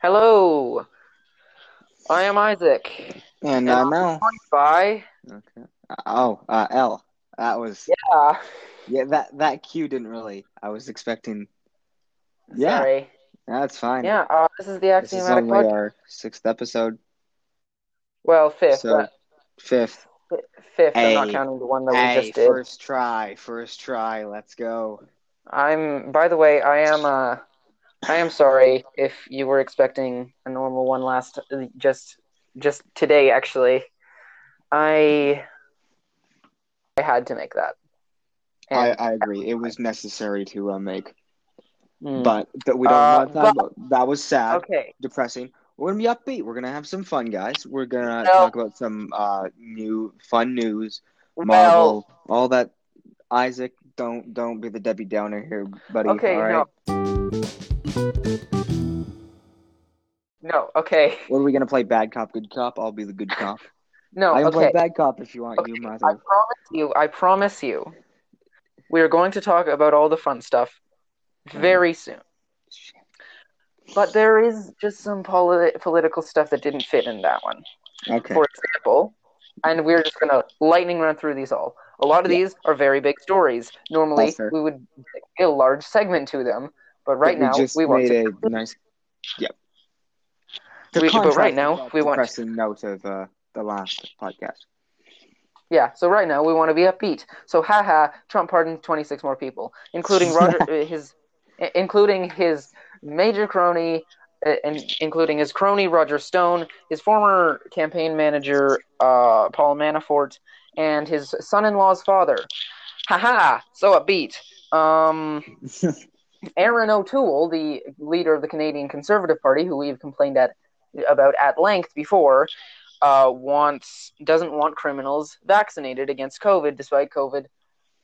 Hello, I am Isak. And uh, now, Bye. okay. Oh, uh, L. That was Yeah. yeah. That that cue didn't really. I was expecting. Yeah, Sorry. that's fine. Yeah. Uh, this is the This is only podcast. our sixth episode, Well, fifth. so but- fifth. fifth. I'm not counting the one that we Hey, just did. first try, first try. Let's go. I'm. By the way, I am. Uh, I am sorry if you were expecting a normal one last. Just, just today, actually. I. I had to make that. I, And- I agree. It was necessary to uh, make, Mm. but that we don't Uh, want that. But that was sad, okay. depressing. We're gonna be upbeat. We're gonna have some fun, guys. We're gonna No. talk about some uh new fun news. Marvel, all that. Isak, don't don't be the Debbie Downer here, buddy. okay. all right. No. No. Okay. What are we gonna play? Bad cop, good cop. I'll be the good cop. No. I can okay. play bad cop if you want. Okay, You might I promise you, I promise you, we are going to talk about all the fun stuff very soon. But there is just some poli- political stuff that didn't fit in that one. Okay. For example, and we're just going to lightning run through these all. A lot of Yeah. these are very big stories. Normally, we would give a large segment to them, but right now, we want to. nice. Yep. We- but right now, we want- depressing note of uh, the last podcast. Yeah, so right now we want to be upbeat. So haha, Trump pardoned 26 more people, including Roger uh, his including his major crony uh, and including his crony Roger Stone, his former campaign manager uh, Paul Manafort, and his son-in-law's father. Haha, so upbeat. Um Erin O'Toole, the leader of the Canadian Conservative Party, who we've complained at about at length before, uh, wants doesn't want criminals vaccinated against COVID, despite COVID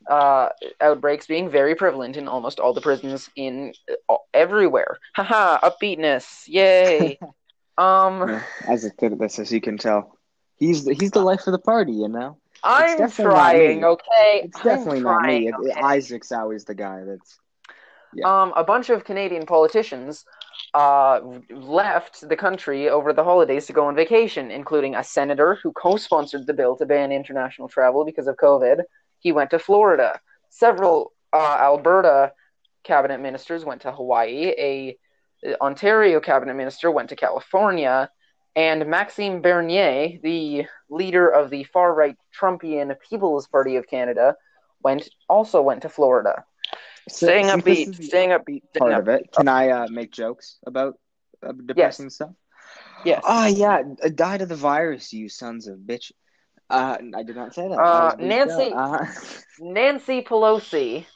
uh, outbreaks being very prevalent in almost all the prisons in uh, everywhere. Haha, upbeatness, yay! um, Yeah, Isak good at this, as you can tell. He's the, he's the life of the party, you know. I'm trying. me. Okay, It's I'm definitely not me. trying, It- okay? Isak's always the guy that's. Yeah. Um, a bunch of Canadian politicians uh, left the country over the holidays to go on vacation, including a senator who co sponsored the bill to ban international travel because of COVID. He went to Florida. Several uh, Alberta cabinet ministers went to Hawaii. A Ontario cabinet minister went to California. And Maxime Bernier, the leader of the far right Trumpian People's Party of Canada, went also went to Florida. Staying upbeat, staying upbeat, staying part upbeat. of it. Can I uh, make jokes about uh, depressing stuff? Yes. Oh yeah, uh, died of the virus, you sons of bitch. Uh, I did not say that. Uh, That was bleeped Nancy- out. Uh, Nancy Pelosi.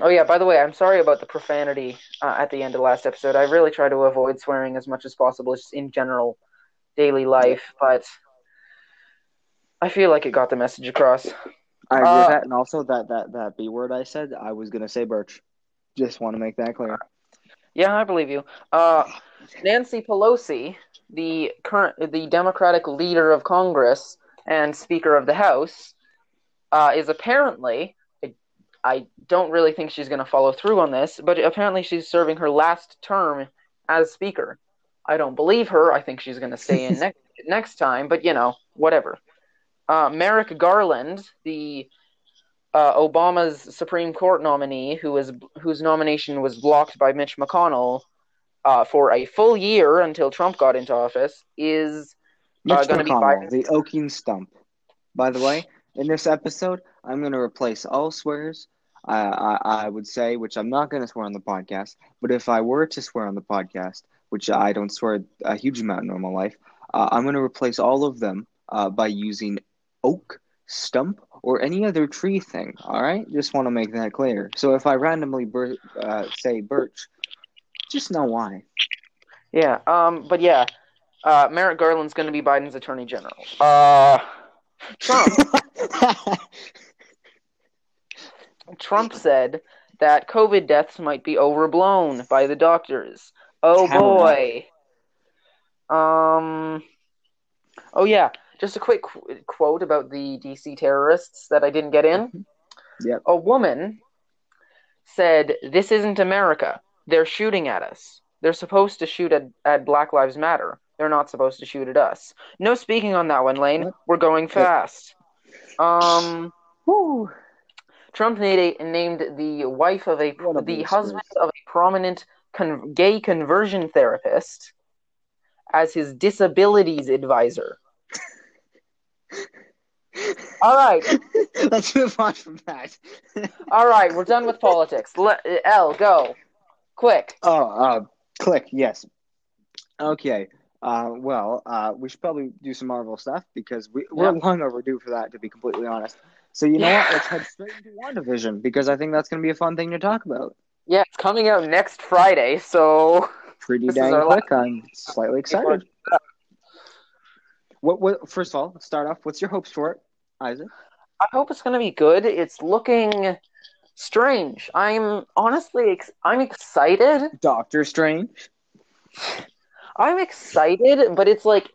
Oh yeah. By the way, I'm sorry about the profanity uh, at the end of the last episode. I really try to avoid swearing as much as possible, just in general, daily life. But I feel like it got the message across. I agree Uh, with that, and also that that that B word I said, I was gonna say Birch. Just want to make that clear. Yeah, I believe you. Uh, Nancy Pelosi, the current, the Democratic leader of Congress and Speaker of the House, uh, is apparently. I, I don't really think she's going to follow through on this, but apparently she's serving her last term as Speaker. I don't believe her. I think she's going to stay in next next time, but you know, whatever. Uh, Merrick Garland, the uh, Obama's Supreme Court nominee, who was whose nomination was blocked by Mitch McConnell uh, for a full year until Trump got into office, is Uh, gonna be McConnell, Biden. the Oaking stump. By the way, in this episode, I'm gonna replace all swears. I, I I would say, which I'm not gonna swear on the podcast, but if I were to swear on the podcast, which I don't swear a huge amount in normal life, uh, I'm gonna replace all of them uh, by using oak, stump, or any other tree thing. All right, just want to make that clear. So if I randomly bir- uh, say birch, just know why. yeah. Um, but yeah, uh, Merrick Garland's going to be Biden's Attorney General. Uh, Trump Trump said that COVID deaths might be overblown by the doctors. Oh boy. Um. Oh yeah, just a quick qu- quote about the DC terrorists that I didn't get in. Yep. A woman said, "This isn't America. They're shooting at us. they're supposed to shoot at, at Black Lives Matter. They're not supposed to shoot at us. No speaking on that one, Lane. What? We're going fast. Um. Trump named, named the wife of a What the husband of a prominent con- gay conversion therapist as his disabilities advisor. All right, Let's move on from that. all right, we're done with politics. Let, L, go, quick. Oh, uh, click, yes. Okay. Uh, well, uh, we should probably do some Marvel stuff because we, we're Yeah. long overdue for that, to be completely honest. So, you know Yeah. what? Let's head straight into WandaVision because I think that's going to be a fun thing to talk about. Yeah, it's coming out next Friday, so Pretty dang quick. I'm slightly excited. What, what, first of all, let's start off. What's your hopes for it, Isak? I hope it's going to be good. It's looking strange. I'm honestly, ex- I'm excited. Doctor Strange? I'm excited, but it's like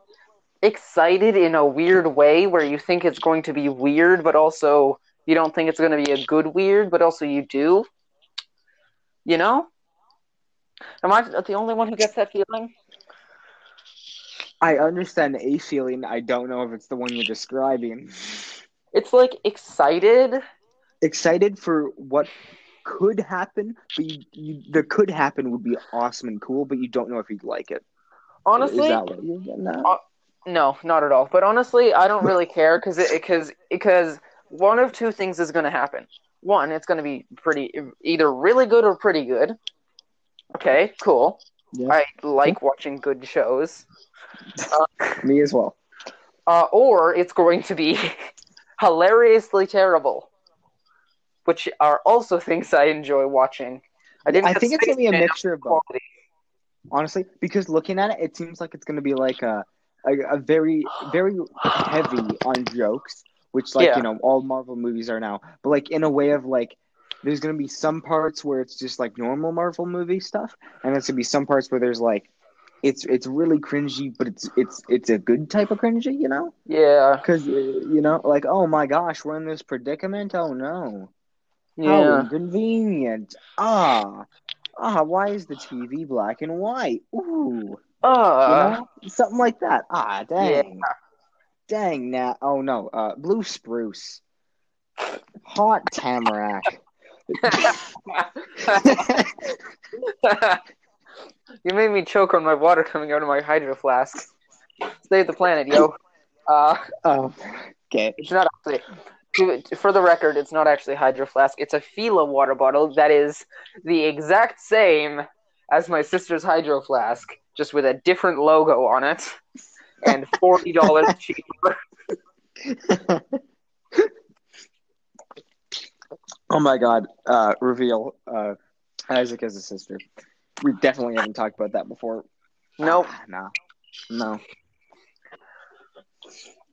excited in a weird way where you think it's going to be weird, but also you don't think it's going to be a good weird, but also you do. You know? Am I the only one who gets that feeling? I understand a feeling. I don't know if it's the one you're describing. It's like excited. excited for what could happen, but you, you, the could happen would be awesome and cool, but you don't know if you'd like it. Honestly, Is that what you're getting at? Uh, No, not at all. But honestly, I don't really care because because because one of two things is going to happen. One, it's going to be pretty either really good or pretty good. Okay, cool. Yeah. I like watching good shows. Me as well. Uh, or it's going to be hilariously terrible, which are also things I enjoy watching. I didn't. I think it's gonna be a mixture of both, quality. honestly, because looking at it, it seems like it's gonna be like a a, a very very heavy on jokes, which like Yeah. you know all Marvel movies are now, but like in a way of like. There's gonna be some parts where it's just like normal Marvel movie stuff, and there's gonna be some parts where there's like, it's it's really cringy, but it's it's it's a good type of cringy, you know? Yeah, Because, you know, like, oh my gosh, we're in this predicament? Oh no. Yeah. How yeah. inconvenient. Ah. Ah, why is the TV black and white? Ooh. Uh, you know? Something like that. Ah, dang. Dang, now. Oh no. Uh, blue spruce. Hot tamarack. you made me choke on my water coming out of my hydro flask. Save the planet, yo. Uh, oh, okay. it's not actually. For the record, it's not actually hydro flask. It's a Fila water bottle that is the exact same as my sister's hydro flask, just with a different logo on it, and forty dollars cheaper. Oh my god. Uh, reveal. Uh, Isak has a sister. We definitely haven't talked about that before. Nope. Ah, no. No.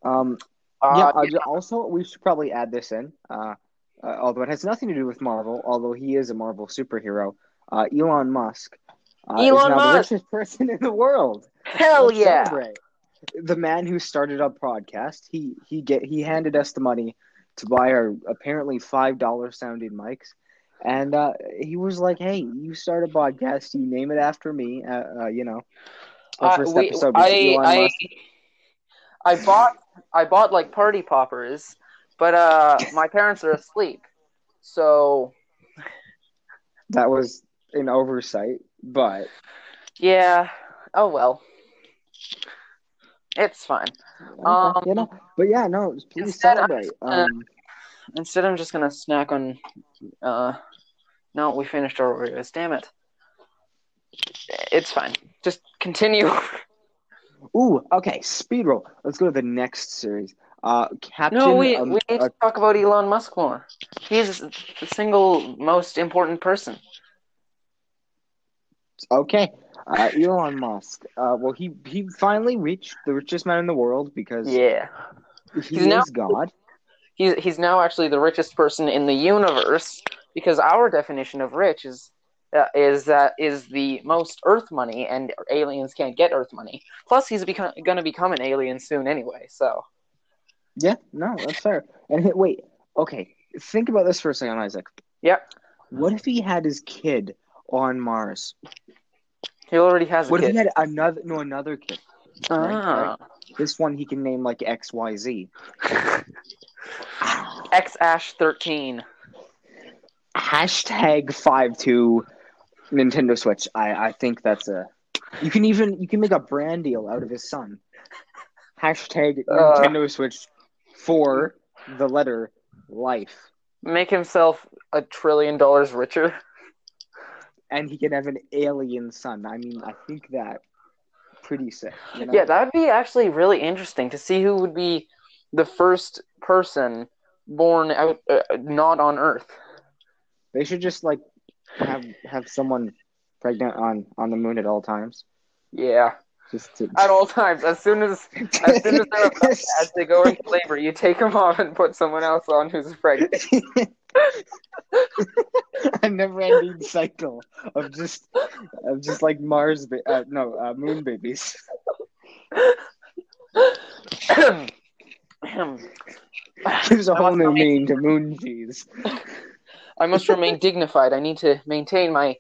Um, Uh, yeah, uh, also, we should probably add this in, uh, uh, although it has nothing to do with Marvel, although he is a Marvel superhero. Uh, Elon Musk uh, is Elon now Musk! the richest person in the world. Hell Let's yeah! celebrate. The man who started a podcast, he he get he handed us the money to buy our apparently five dollar sounding mics, and uh, he was like, "Hey, you start a podcast, you name it after me, uh, uh, you know." Our Uh, first we- episode was I, Elon I, Musk. I bought I bought like party poppers, but uh, my parents are asleep, so That was an oversight, but yeah. Oh well, it's fine. Okay, you know, but yeah, no, please Um, celebrate. gonna- Um, Instead, I'm just gonna snack on. Uh, no, we finished our Oreos. Damn it. It's fine. Just continue. ooh, okay, speed roll. Let's go to the next series. Uh, Captain. no, we um, we need uh, to talk about Elon Musk more. He's the single most important person. Okay, uh, Elon Musk. Uh, well, he he finally reached the richest man in the world because Yeah. he He's now- God. He's he's now actually the richest person in the universe because our definition of rich is uh, is that is the most Earth money, and aliens can't get Earth money. Plus, he's become, going to become an alien soon anyway. So Yeah, no, that's fair. And hey, wait, okay, think about this for a second, Isak. Yep. What if he had his kid on Mars? He already has a What if he had another? No, another kid. Ah. This one he can name like X Y Z. X Ash thirteen. Hashtag five two Nintendo Switch. I I think that's a. You can even you can make a brand deal out of his son. Hashtag Uh. Nintendo Switch for the letter life, Make himself a trillion dollars richer. And he can have an alien son. I mean, I think that pretty sick. You know? Yeah, that would be actually really interesting to see who would be the first person born out uh, not on Earth. They should just like have have someone pregnant on on the moon at all times. Yeah, Just to at all times. As soon as as soon as as they go into labor, you take them off and put someone else on who's pregnant. a never-ending cycle of just of just like Mars, ba- uh, no, uh, moon babies. Gives a whole new meaning to moon cheese. I must remain dignified. I need to maintain my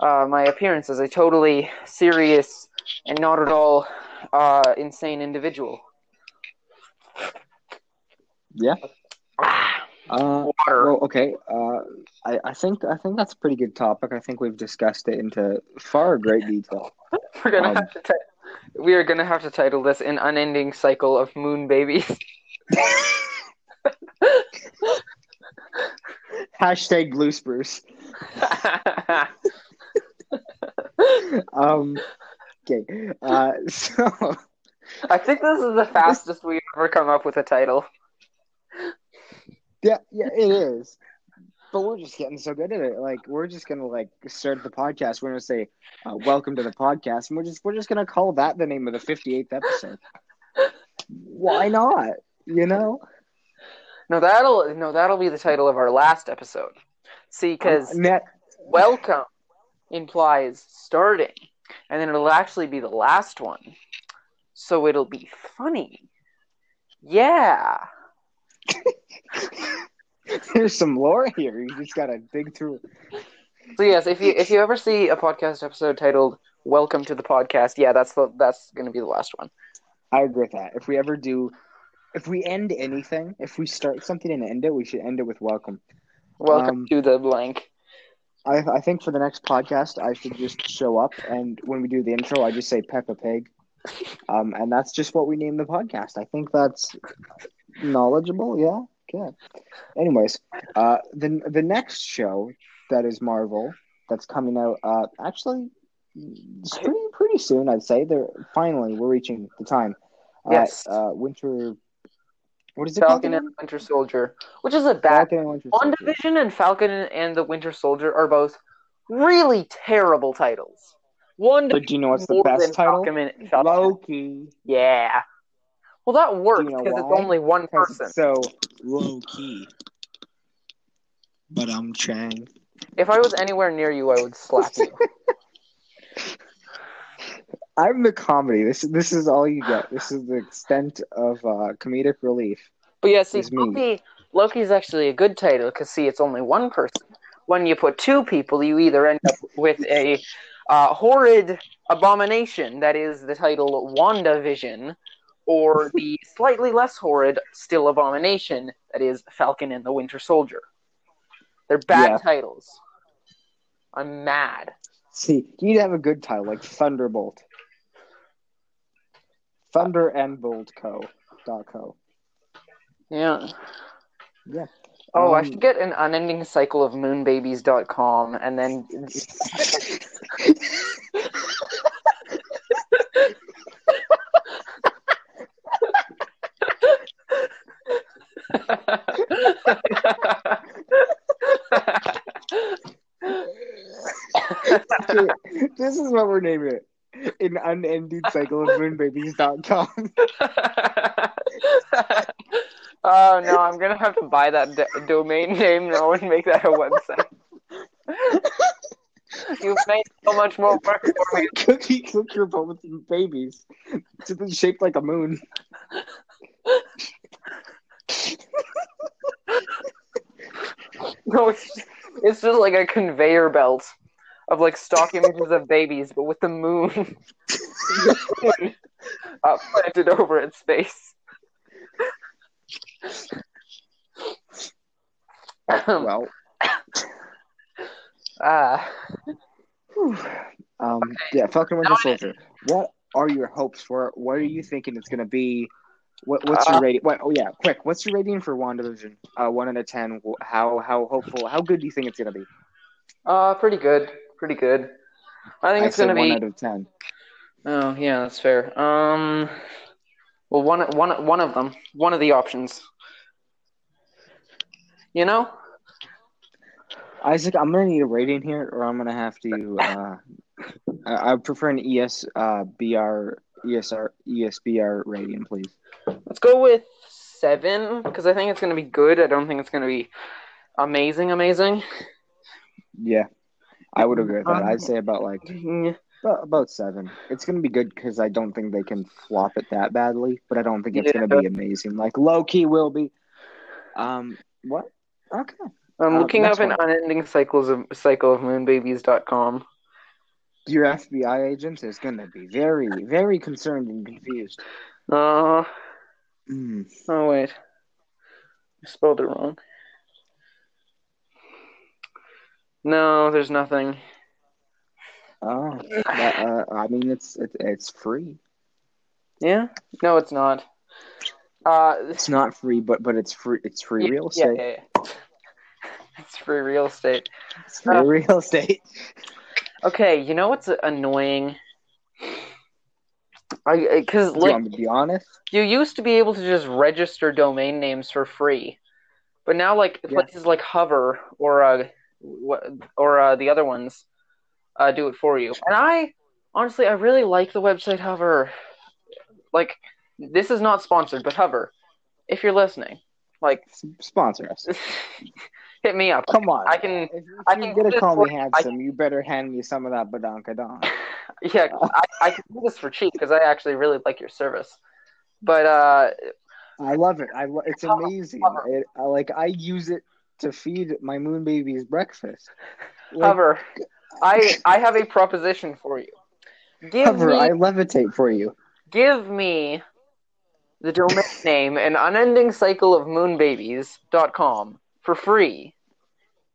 uh, my appearance as a totally serious and not at all uh, insane individual. Yeah. Uh, Water. well, okay. Uh, I, I think I think that's a pretty good topic. I think we've discussed it into far great detail. We're gonna um, have to. Ti- we are gonna have to title this "An Unending Cycle of Moon Babies." Hashtag blue spruce. Um. Okay. Uh. So. I think this is the fastest we've ever come up with a title. Yeah, yeah, it is. But we're just getting so good at it. Like we're just gonna like start the podcast. We're gonna say, uh, "Welcome to the podcast," and we're just we're just gonna call that the name of the fifty eighth episode. Why not? You know, No, that'll no, that'll be the title of our last episode. See, because net. welcome implies starting, and then it'll actually be the last one. So it'll be funny. Yeah. There's some lore here. You just gotta dig through. So yes, if you if you ever see a podcast episode titled "Welcome to the podcast," yeah, that's the that's gonna be the last one. I agree with that. If we ever do, if we end anything, if we start something and end it, we should end it with welcome. Welcome Um, to the blank. I, I think for the next podcast, I should just show up, and when we do the intro, I just say Peppa Pig, um, and that's just what we name the podcast. I think that's knowledgeable. Yeah, okay. Anyways, uh, the the next show that is Marvel that's coming out, uh, actually, pretty pretty soon. I'd say they're finally we're reaching the time. Uh, Yes. uh, Winter. What is it Falcon called? and Winter Soldier, which is a bad. Falcon and Winter Soldier. WandaVision and Falcon and the Winter Soldier are both really terrible titles. One But do you know what's the best title? Falcon Falcon. Loki. Yeah. Well, that works know because it's only one person. so low key. But I'm Chang. If I was anywhere near you, I would slap you. I'm the comedy. This this is all you get. This is the extent of uh, comedic relief. But yeah, see, Loki, Loki is actually a good title because see, it's only one person. When you put two people, you either end up with a uh, horrid abomination that is the title WandaVision, or the slightly less horrid still abomination that is Falcon and the Winter Soldier. They're bad Yeah. titles. I'm mad. See, you need to have a good title like Thunderbolt. Thunder and Bolt Co. Dot co. Yeah. Yeah. Oh, I Um, should get an unending cycle of moonbabies.com and then Okay, this is what we're naming it. An unending cycle of moonbabies.com. oh no, I'm gonna have to buy that d- domain name now and make that a website. You've made so much more work for me. Cookie cook your with some babies. It's shaped like a moon. No, it's just, it's just like a conveyor belt of like stock images of babies, but with the moon, uh, planted over its face. well, Ah, um, yeah, Falcon Winter Soldier. What are your hopes for? it? What are you thinking it's gonna be? What, what's Uh, your rating? What, oh yeah, quick. What's your rating for WandaVision? Uh, one out of ten. How how hopeful? How good do you think it's gonna be? uh, pretty good, pretty good. I think I it's gonna one be. One out of ten. Oh yeah, that's fair. Um, well, one one one of them, one of the options. You know, Isak, I'm gonna need a rating here, or I'm gonna have to. Uh, I, I prefer an ES uh, BR ESR ESBR rating, please. Let's go with seven because I think it's gonna be good. I don't think it's gonna be amazing, amazing. Yeah, I would agree with that. Um, I'd say about like Yeah. about, about seven. It's gonna be good because I don't think they can flop it that badly, but I don't think it's Yeah. gonna be amazing. Like low key will be. Um, what? Okay. I'm Uh, looking up an one. unending cycles of cycle of moonbabies.com. Your FBI agent is gonna be very, very concerned and confused. Uh, Mm. oh wait, I spelled it wrong. No, there's nothing. Oh, that, uh, I mean, it's it's it's free. Yeah? No, it's not. Uh, It's not free, but but it's free. It's free yeah, real estate. yeah, yeah. It's free real estate. It's free Uh, real estate. Okay, you know what's annoying? I because you like want to be honest? you used to be able to just register domain names for free, but now like Yeah. places like Hover or uh or uh, the other ones uh do it for you. And I honestly I really like the website Hover. Like this is not sponsored, but Hover, if you're listening, like Sponsor us. hit me up. Come on. I can- If you I can do this call me handsome, you better hand me some of that badonkadonk. Yeah, I, I can do this for cheap because I actually really like your service. But uh, I love it. I lo- it's amazing. It, I, like I use it to feed my moon babies breakfast. Like, Hover, I I have a proposition for you. Give hover, me I levitate for you. give me the domain name an unending cycle of moonbabies.com for free,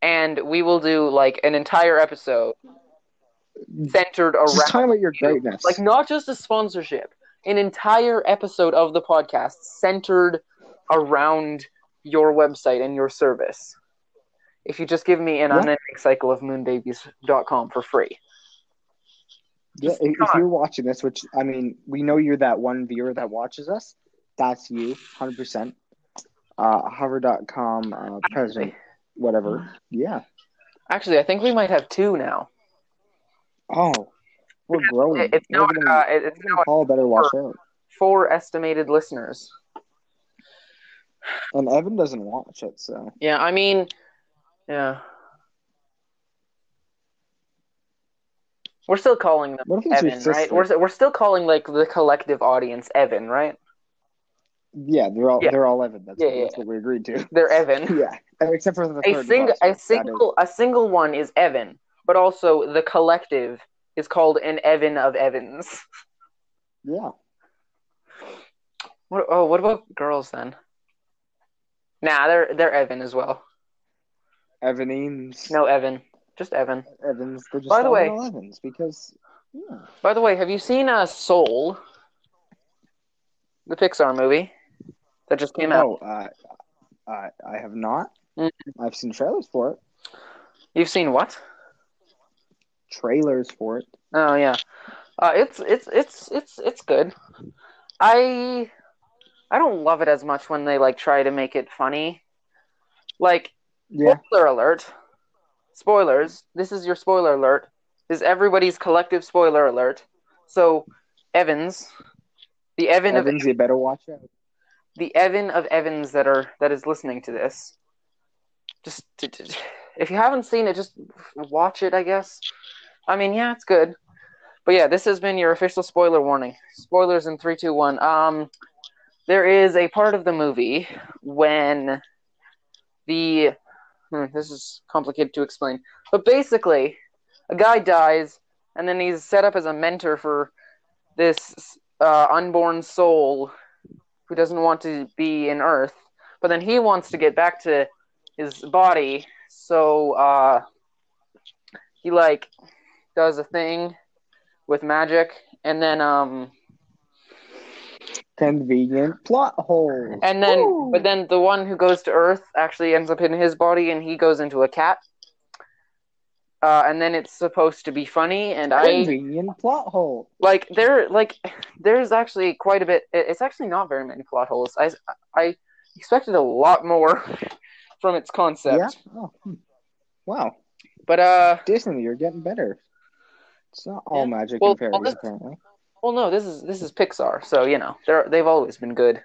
and we will do like an entire episode centered Just around talking about your you. greatness. like not just a sponsorship, an entire episode of the podcast centered around your website and your service. If you just give me an Yeah. unending cycle of moonbabies.com for free. Yeah, if, if you're watching this, which I mean, we know you're that one viewer that watches us. That's you, hundred percent. Uh, hover.com, uh, president, whatever. Yeah. Actually, I think we might have two now. Oh, we're growing. It- It's now gonna- uh, it- it's now Paul better watch out. four estimated listeners. And Evan doesn't watch it, so Yeah, I mean, yeah. We're still calling them what if it's your Evan, right? We're we're still calling like the collective audience Evan, right? Yeah, they're all Yeah. they're all Evan. That's, Yeah, that's yeah. what we agreed to. They're Evan. yeah, except for the a single a single a single one is Evan, but also the collective is called an Evan of Evans. yeah, What oh what about girls then? Nah, they're they're Evan as well. Evanines. No Evan, just Evan. Evans. They're just By the way- Evans because yeah. By the way, have you seen uh, Soul, the Pixar movie that just came out? No, uh, I I have not. Mm. I've seen trailers for it. You've seen what? Trailers for it. Oh yeah, uh, it's it's it's it's it's good. I I don't love it as much when they like try to make it funny. Like Yeah. spoiler alert, spoilers. This is your spoiler alert. This is everybody's collective spoiler alert. So Evans, the Evan of Evans, you better watch out. The Evan of Evans that are that is listening to this. Just to, to- if you haven't seen it, just watch it. I guess. I mean, yeah, it's good. But yeah, this has been your official spoiler warning. Spoilers in three, two, one. Um, there is a part of the movie when the hmm, this is complicated to explain, but basically, a guy dies, and then he's set up as a mentor for this uh, unborn soul who doesn't want to be in Earth, but then he wants to get back to his body, so uh, he like does a thing with magic, and then um, Convenient plot hole. and then Woo! but then the one who goes to Earth actually ends up in his body, and he goes into a cat. Uh, and then it's supposed to be funny, and I Convenient plot hole. like there like there's actually quite a bit. It's actually not very many plot holes. I I expected a lot more from its concept, Yeah. Oh, hmm. Wow, but uh, Disney, you're getting better. It's not all Yeah. magic Well, and fairies, well, apparently. well, no, this is this is Pixar, so you know they're they've always been good.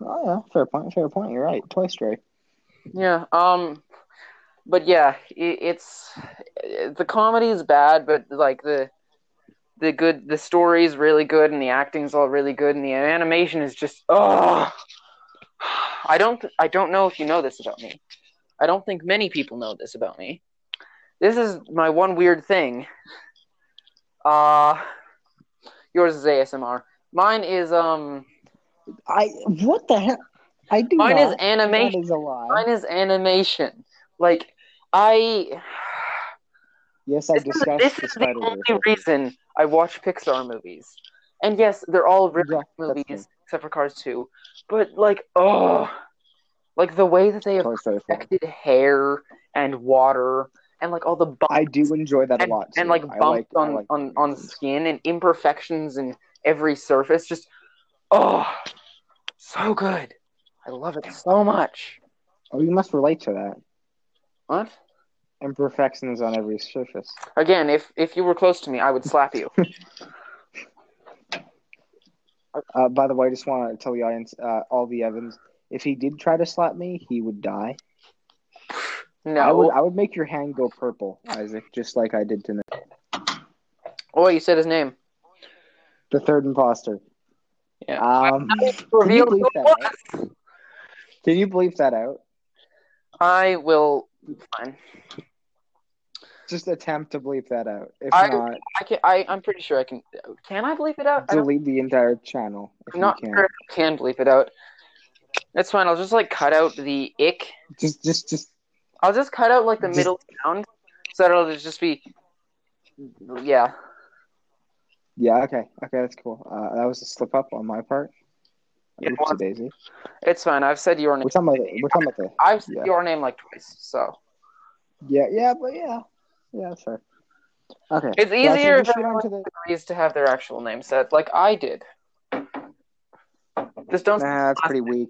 Oh yeah, fair point. Fair point. You're right. Toy Story. Yeah. Um. But yeah, it, it's the comedy is bad, but like the the good the story is really good and the acting's all really good and the animation is just oh. I don't I don't know if you know this about me. I don't think many people know this about me. This is my one weird thing. Uh yours is ASMR. Mine is um I what the hell? I do mine is not. animation. Is a lie. Mine is animation. Like I yes, I this is, discussed this the is the only reason I watch Pixar movies. And yes, they're all really Yeah, movies except for Cars 2. But like oh like the way that they have affected hair and water and like all the bumps I do enjoy that and, a lot. and like bumps like, on, like on, on skin and imperfections in every surface. Just oh so good. I love it so much. Oh, you must relate to that. What? Imperfections on every surface. Again, if if you were close to me, I would slap you. Uh, by the way, I just want to tell the audience, uh, all the Evans, if he did try to slap me, he would die. No. I would, I would make your hand go purple, Isak, just like I did to Nick. Oh, you said his name. the third imposter. Yeah. Um, bleep who that was. can you bleep that out? I will. Fine. Just attempt to bleep that out. If I- not, I can. I. I'm pretty sure I can. Can I bleep it out? I don't- delete the entire channel. If I'm not you can. sure if I can bleep it out. That's fine. I'll just like cut out the ick. Just, just, just. I'll just cut out like the Just- middle sound, so it'll just be. Yeah. Yeah. Okay. Okay. That's cool. Uh, that was a slip up on my part. Yeah, Oopsie well, daisy. It's fine. I've said your name. We're talking about. The, we're talking about the. I've said yeah. your name like twice, so Yeah. Yeah. But yeah. Yeah. That's fair. Okay. it's so I think easier if everyone to the. agrees to have their actual name said, like I did. Just don't. Nah, that's pretty weak.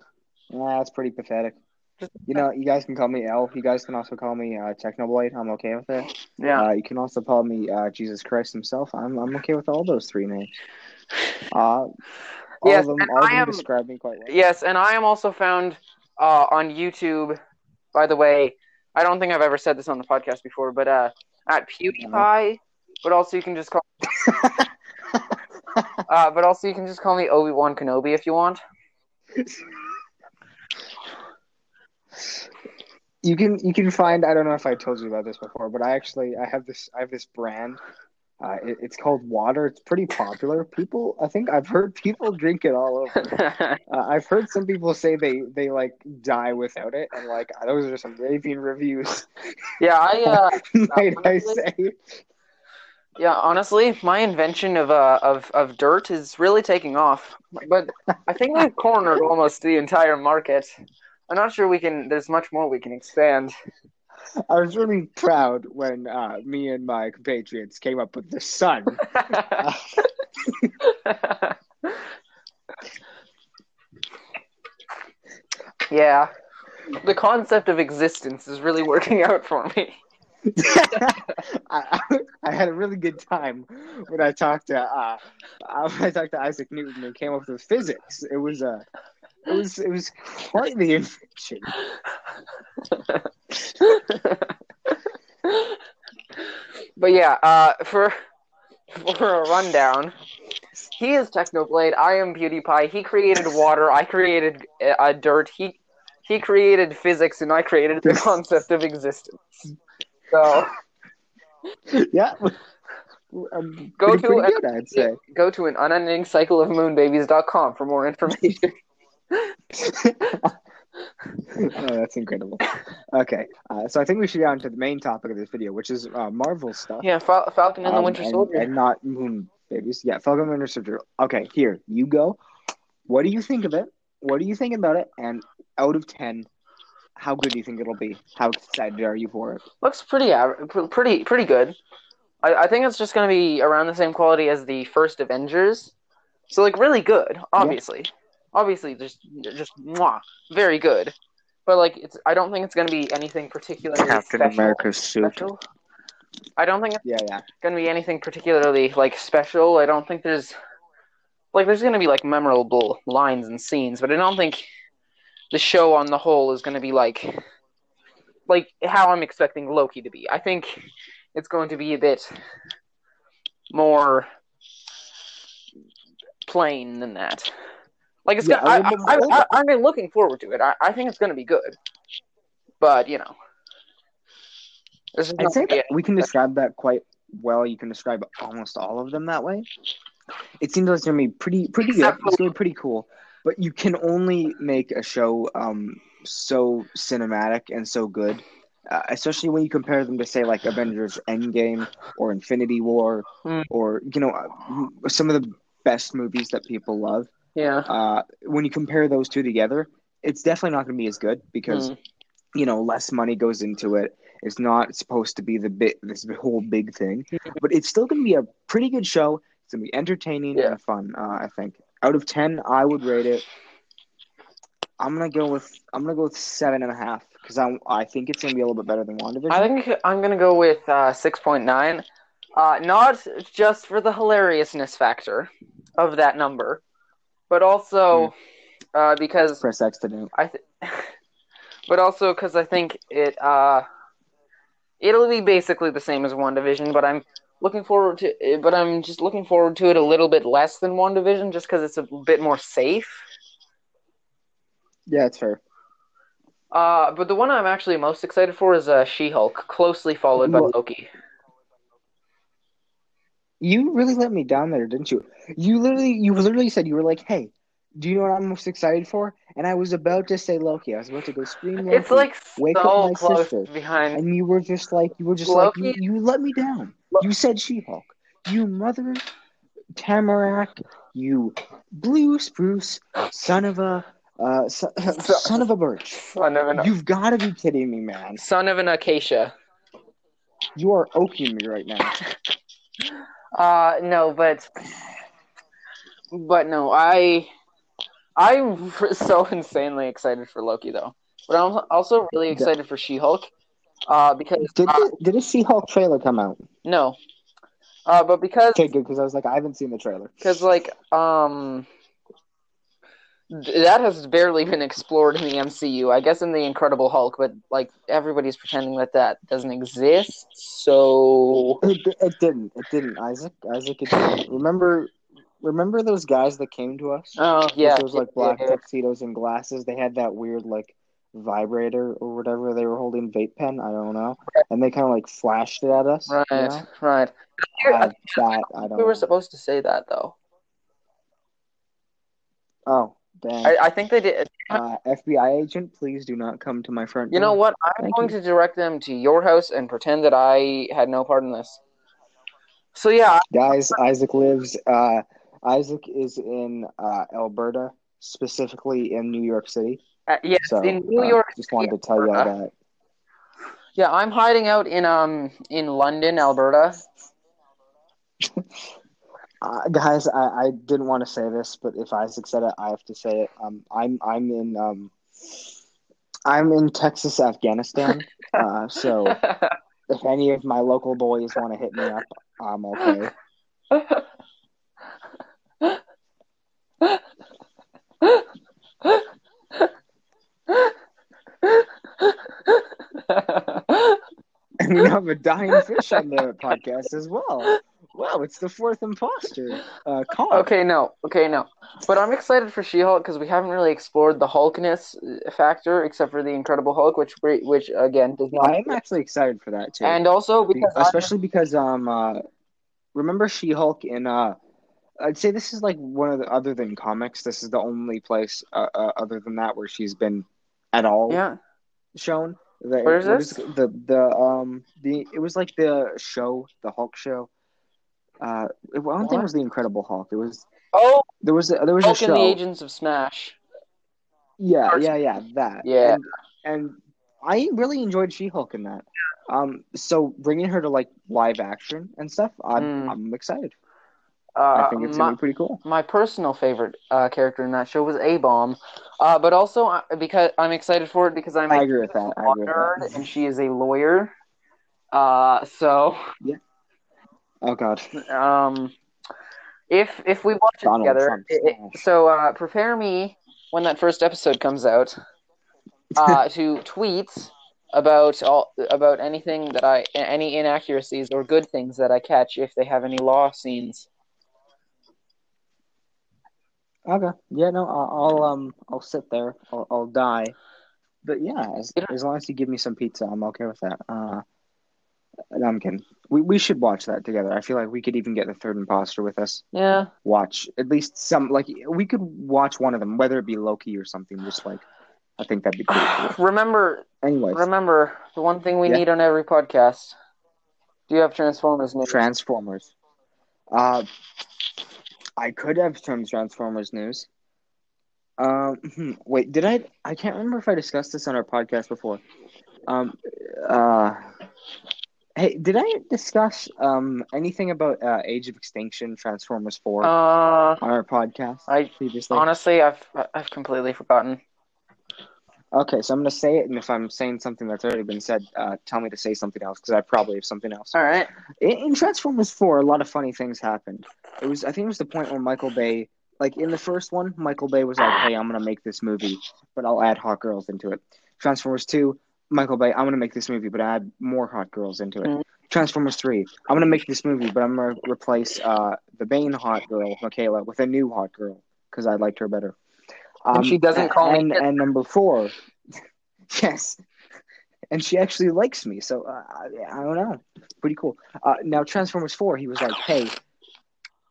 Nah, that's pretty pathetic. Just- You know, you guys can call me L. You guys can also call me uh, Technoblade. I'm okay with it. Yeah. Uh, you can also call me uh, Jesus Christ himself. I'm I'm okay with all those three names. Uh, all Yes, of them, and all of I them am- describe me quite well. Yes, and I am also found uh, on YouTube. By the way, I don't think I've ever said this on the podcast before, but uh, at PewDiePie. But also, you can just call. uh, but also, you can just call me Obi Wan Kenobi if you want. You can you can find. I don't know if I told you about this before, but I actually I have this I have this brand. Uh, it, it's called water. It's pretty popular. People, I think I've heard people drink it all over. Uh, I've heard some people say they they like die without it, and like those are some raving reviews. yeah, I. Uh, might I say? yeah, honestly, my invention of uh of of dirt is really taking off. But I think we've cornered almost the entire market. I'm not sure we can. There's much more we can expand. I was really proud when uh, me and my compatriots came up with the sun. yeah. The concept of existence is really working out for me. I, I had a really good time when I talked to uh, uh, when I talked to Isaac Newton and came up with physics. It was uh, it was it was quite the invention. but yeah, uh, for for a rundown, he is Technoblade. I am PewDiePie. He created water. I created uh, dirt. He he created physics, and I created the concept of existence. So yeah. Um, Go to an- good, I'd say. Go to an unending cycle of moonbabies.com for more information. Oh, that's incredible. Okay, uh, so I think we should get on to the main topic of this video, which is uh, Marvel stuff. yeah, Fal- Falcon and the Um, Winter and, Soldier. and not Moon Babies. Yeah, Falcon and the Winter Soldier. Okay, here you go. What do you think of it? What do you think about it? And out of ten, how good do you think it'll be? How excited are you for it? Looks pretty pretty pretty good. I, I think it's just going to be around the same quality as the first Avengers. So like really good, obviously. Obviously just just mwah, very good. But like it's I don't think it's going to be anything particularly Captain special. special. I don't think it's Yeah, yeah. going to be anything particularly like special. I don't think there's like there's going to be like memorable lines and scenes, but I don't think the show on the whole is going to be like like how I'm expecting Loki to be. I think it's going to be a bit more plain than that. Like it's Yeah, gonna, I, I, I, I'm looking forward to it. I, I think it's going to be good, but you know, this is I'd say that we can describe that quite well. You can describe almost all of them that way. It seems like it's gonna be pretty, pretty good. It's gonna be pretty cool. But you can only make a show um, so cinematic and so good, uh, especially when you compare them to say like Avengers Endgame or Infinity War Hmm. or you know uh, some of the best movies that people love. Yeah. Uh, when you compare those two together, it's definitely not gonna be as good because Mm. you know less money goes into it it's not supposed to be the bit this whole big thing but it's still going to be a pretty good show it's going to be entertaining Yeah. and fun uh, i think out of 10 i would rate it i'm going to go with i'm going to go with seven and a half because I, I think it's going to be a little bit better than WandaVision. I think I'm gonna go with uh, six point nine. Uh, not just for the hilariousness factor of that number, but also uh, because press x to do I, th- but also because I think it uh, it'll be basically the same as WandaVision, but I'm looking forward to. it, But I'm just looking forward to it a little bit less than WandaVision, just because it's a bit more safe. yeah it's fair Uh, but the one I'm actually most excited for is uh, She-Hulk, closely followed by Loki. You really let me down there didn't you you literally you literally said you were like hey do you know what i'm most excited for and i was about to say loki i was about to go scream loki It's like Wake so up my close sister. behind. and you were just like you were just like you, you let me down. You said She-Hulk. You mother tamarack. You blue spruce son of a uh, son, son of a birch. Son of an You've got to be kidding me, man. son of an acacia. You are oaking me right now. Uh, no, but but no, I I'm so insanely excited for Loki though. But I'm also really excited for She-Hulk. Uh, because Did uh, the, did a She-Hulk trailer come out? no, uh, but because Okay, good because I was like I haven't seen the trailer. because like um that has barely been explored in the MCU. I guess in the Incredible Hulk, but like everybody's pretending that that doesn't exist. So It, it didn't. It didn't. Isak. Isak. It didn't. Remember. Remember those guys that came to us? oh yeah, those like black yeah, tuxedos and glasses. They had that weird like vibrator or whatever they were holding vape pen. I don't know, and they kind of like flashed it at us. right, you know? right. That I don't. we were know. supposed to say that though. Oh, I, I think they did. uh, FBI agent, please do not come to my front. You know what? I'm Thank going you. to direct them to your house and pretend that I had no part in this. So yeah, guys? Isak lives. Uh, Isak is in uh, Alberta, specifically in New York City. uh, yes, So in New uh, York. just wanted to tell you that. Yeah, I'm hiding out in um in London, Alberta. Uh, guys, I, I didn't want to say this, but if Isak said it, I have to say it. Um, I'm I'm in um, I'm in Texas, Afghanistan. Uh, so if any of my local boys want to hit me up, I'm okay. And we have a dying fish on the podcast as well. Wow, it's the fourth imposter. Uh, Khan. Okay, no, okay, no. But I'm excited for She-Hulk because we haven't really explored the Hulkness uh, factor, except for the Incredible Hulk, which which again does not. I am actually excited for that too, and also Be- because I'm- especially because um, uh, remember She-Hulk in uh, I'd say this is like one of the other than comics. This is the only place uh, uh, other than that where she's been at all yeah, shown. The, Where is this? the the um the it was like the show, the Hulk show. Uh, I don't think it was the Incredible Hulk. It was oh, there was a, there was Hulk a and show. the Agents of Smash. Yeah, yeah, yeah, that. Yeah. And, and I really enjoyed She-Hulk in that. Um, so bringing her to like live action and stuff, I'm Mm. I'm excited. Uh, I think it's my, gonna be pretty cool. my personal favorite uh, character in that show was A Bomb, uh, but also uh, because I'm excited for it because I'm I a agree with that. I agree with that. and she is a lawyer. Uh, so Oh God, um, if if we watch it together, it- it- so uh, prepare me when that first episode comes out uh, to tweet about all about anything that I any inaccuracies or good things that I catch if they have any law scenes. okay, yeah, no, I'll, I'll um I'll sit there. I'll, I'll die. But yeah, as, as long as you give me some pizza, I'm okay with that. Uh, kidding. We we should watch that together. I feel like we could even get the third imposter with us. Yeah, watch at least some like we could watch one of them, whether it be Loki or something. Just like I think that'd be pretty cool. remember Anyways, remember the one thing we Yeah. need on every podcast. Do you have Transformers news? Transformers. Uh, I could have some Transformers news. Um, hmm, wait, did I? I can't remember if I discussed this on our podcast before. Um, uh, hey, did I discuss um anything about uh, Age of Extinction, Transformers Four uh, on our podcast I previously? honestly I've I've completely forgotten. Okay, so I'm gonna say it, and if I'm saying something that's already been said, uh, tell me to say something else because I probably have something else. All right. In, in Transformers Four, a lot of funny things happened. It was, I think, it was the point where Michael Bay, like in the first one, Michael Bay was like, "Hey, I'm gonna make this movie, but I'll add hot girls into it." Transformers Two, Michael Bay, I'm gonna make this movie, but I add more hot girls into it. Mhm. Transformers Three, I'm gonna make this movie, but I'm gonna replace uh, the Bane hot girl, Mikaela, with a new hot girl because I liked her better. Um, And she doesn't call me and, Kit. and number four, yes, and she actually likes me. So uh, I, I don't know, pretty cool. Uh, now Transformers Four, he was like, "Hey,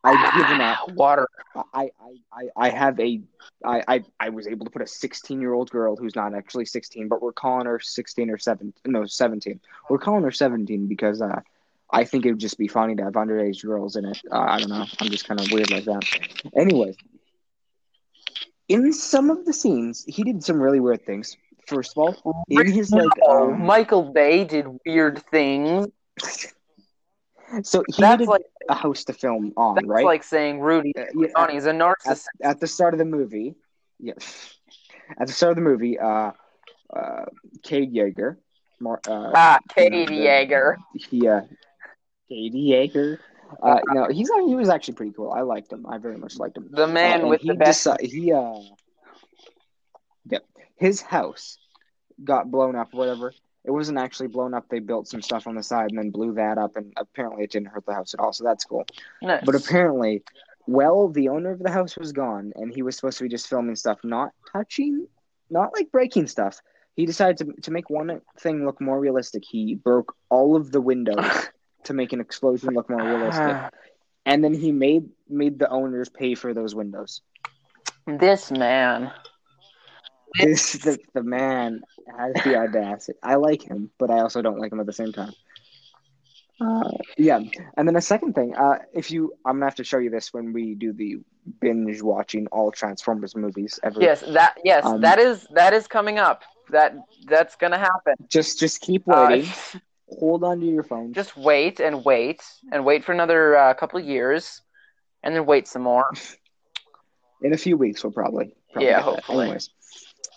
I've given up. Water. I, I, I, I have a, I, I, I was able to put a 16 year old girl who's not actually 16, but we're calling her 16 or 17. No, 17. We're calling her 17 because uh, I think it would just be funny to have underage girls in it. Uh, I don't know. I'm just kind of weird like that. Anyways, in some of the scenes, he did some really weird things. First of all, in his like, um, Michael Bay did weird things. so he That's like a house to film on, that's right? like saying Rudy Uh, yeah, Johnny's a at, narcissist. at the start of the movie, yeah, at the start of the movie, uh, uh, Cade Yeager, Mar- uh, Ah, you know, Yeager. he, uh, Cade Yeager, uh, no, he's he was actually pretty cool. I liked him. I very much liked him. The man Uh, with he the best. deci- he, uh, yep, his house got blown up. Whatever. It wasn't actually blown up. They built some stuff on the side and then blew that up, and apparently it didn't hurt the house at all. So that's cool. Nice. But apparently, well, the owner of the house was gone, and he was supposed to be just filming stuff, not touching, not like breaking stuff. He decided to to make one thing look more realistic. He broke all of the windows to make an explosion look more realistic, and then he made made the owners pay for those windows. this man. This the, the man has the audacity. I like him, but I also don't like him at the same time. Uh, yeah, and then a second thing, uh, if you, I'm gonna have to show you this when we do the binge watching all Transformers movies ever. Yes, that yes, Um, that is that is coming up. That that's gonna happen. Just, just keep Uh, waiting. Hold on to your phone. just wait and wait and wait for another uh, couple of years, and then wait some more. In a few weeks, we'll probably. probably Yeah, hopefully. Anyways,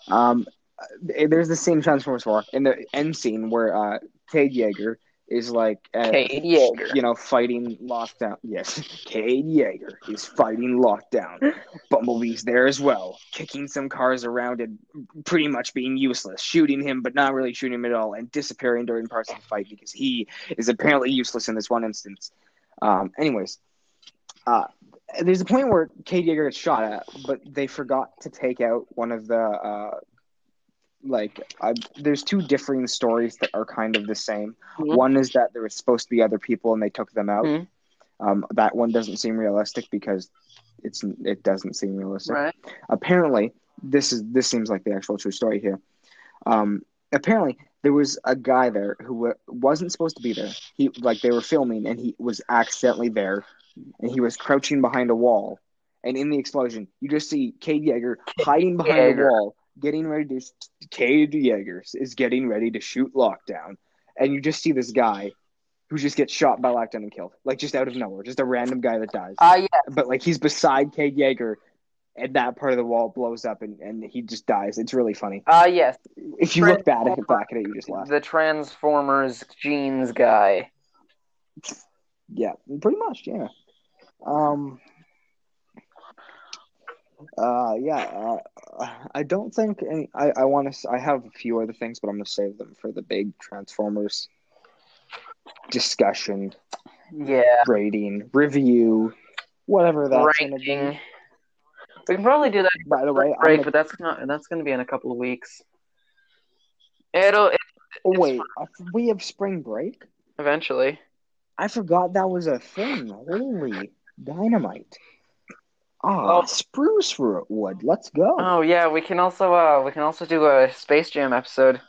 um, uh, there's the scene Transformers 4 in the end scene where uh, Cade Yeager is like, uh, Cade Yeager. you know, fighting lockdown. Yes, Cade Yeager is fighting lockdown. Bumblebee's there as well, kicking some cars around and pretty much being useless, shooting him but not really shooting him at all, and disappearing during parts of the fight because he is apparently useless in this one instance. Um, anyways, uh, there's a point where Cade Yeager gets shot at, but they forgot to take out one of the uh, like. Uh, there's two differing stories that are kind of the same. Mhm. One is that there was supposed to be other people and they took them out. Mhm. Um, that one doesn't seem realistic because it's it doesn't seem realistic. Right. Apparently, this is this seems like the actual true story here. Um, apparently, there was a guy there who wasn't supposed to be there. He like they were filming and he was accidentally there, and he was crouching behind a wall. And in the explosion, you just see Cade Yeager hiding behind Yeager. a wall, getting ready to. Cade Yeager is getting ready to shoot lockdown, and you just see this guy who just gets shot by lockdown and killed, like just out of nowhere, just a random guy that dies Uh, yeah. but like he's beside Cade Yeager, and that part of the wall blows up, and, and he just dies. It's really funny. Uh, yes. If you look back at it, back at it, you just laugh. The Transformers jeans guy. Yeah, pretty much. Yeah. Um. Uh. Yeah. Uh, I don't think any. I. I want to. I have a few other things, but I'm gonna save them for the big Transformers discussion, Yeah. rating, review, whatever that's gonna be. We can probably do that By the way, break, but that's not. That's going to be in a couple of weeks. It'll it, oh, wait, uh, we have spring break. eventually. I forgot that was a thing. Holy dynamite. Ah, Oh. spruce root wood. Let's go. Oh yeah, we can also uh we can also do a Space Jam episode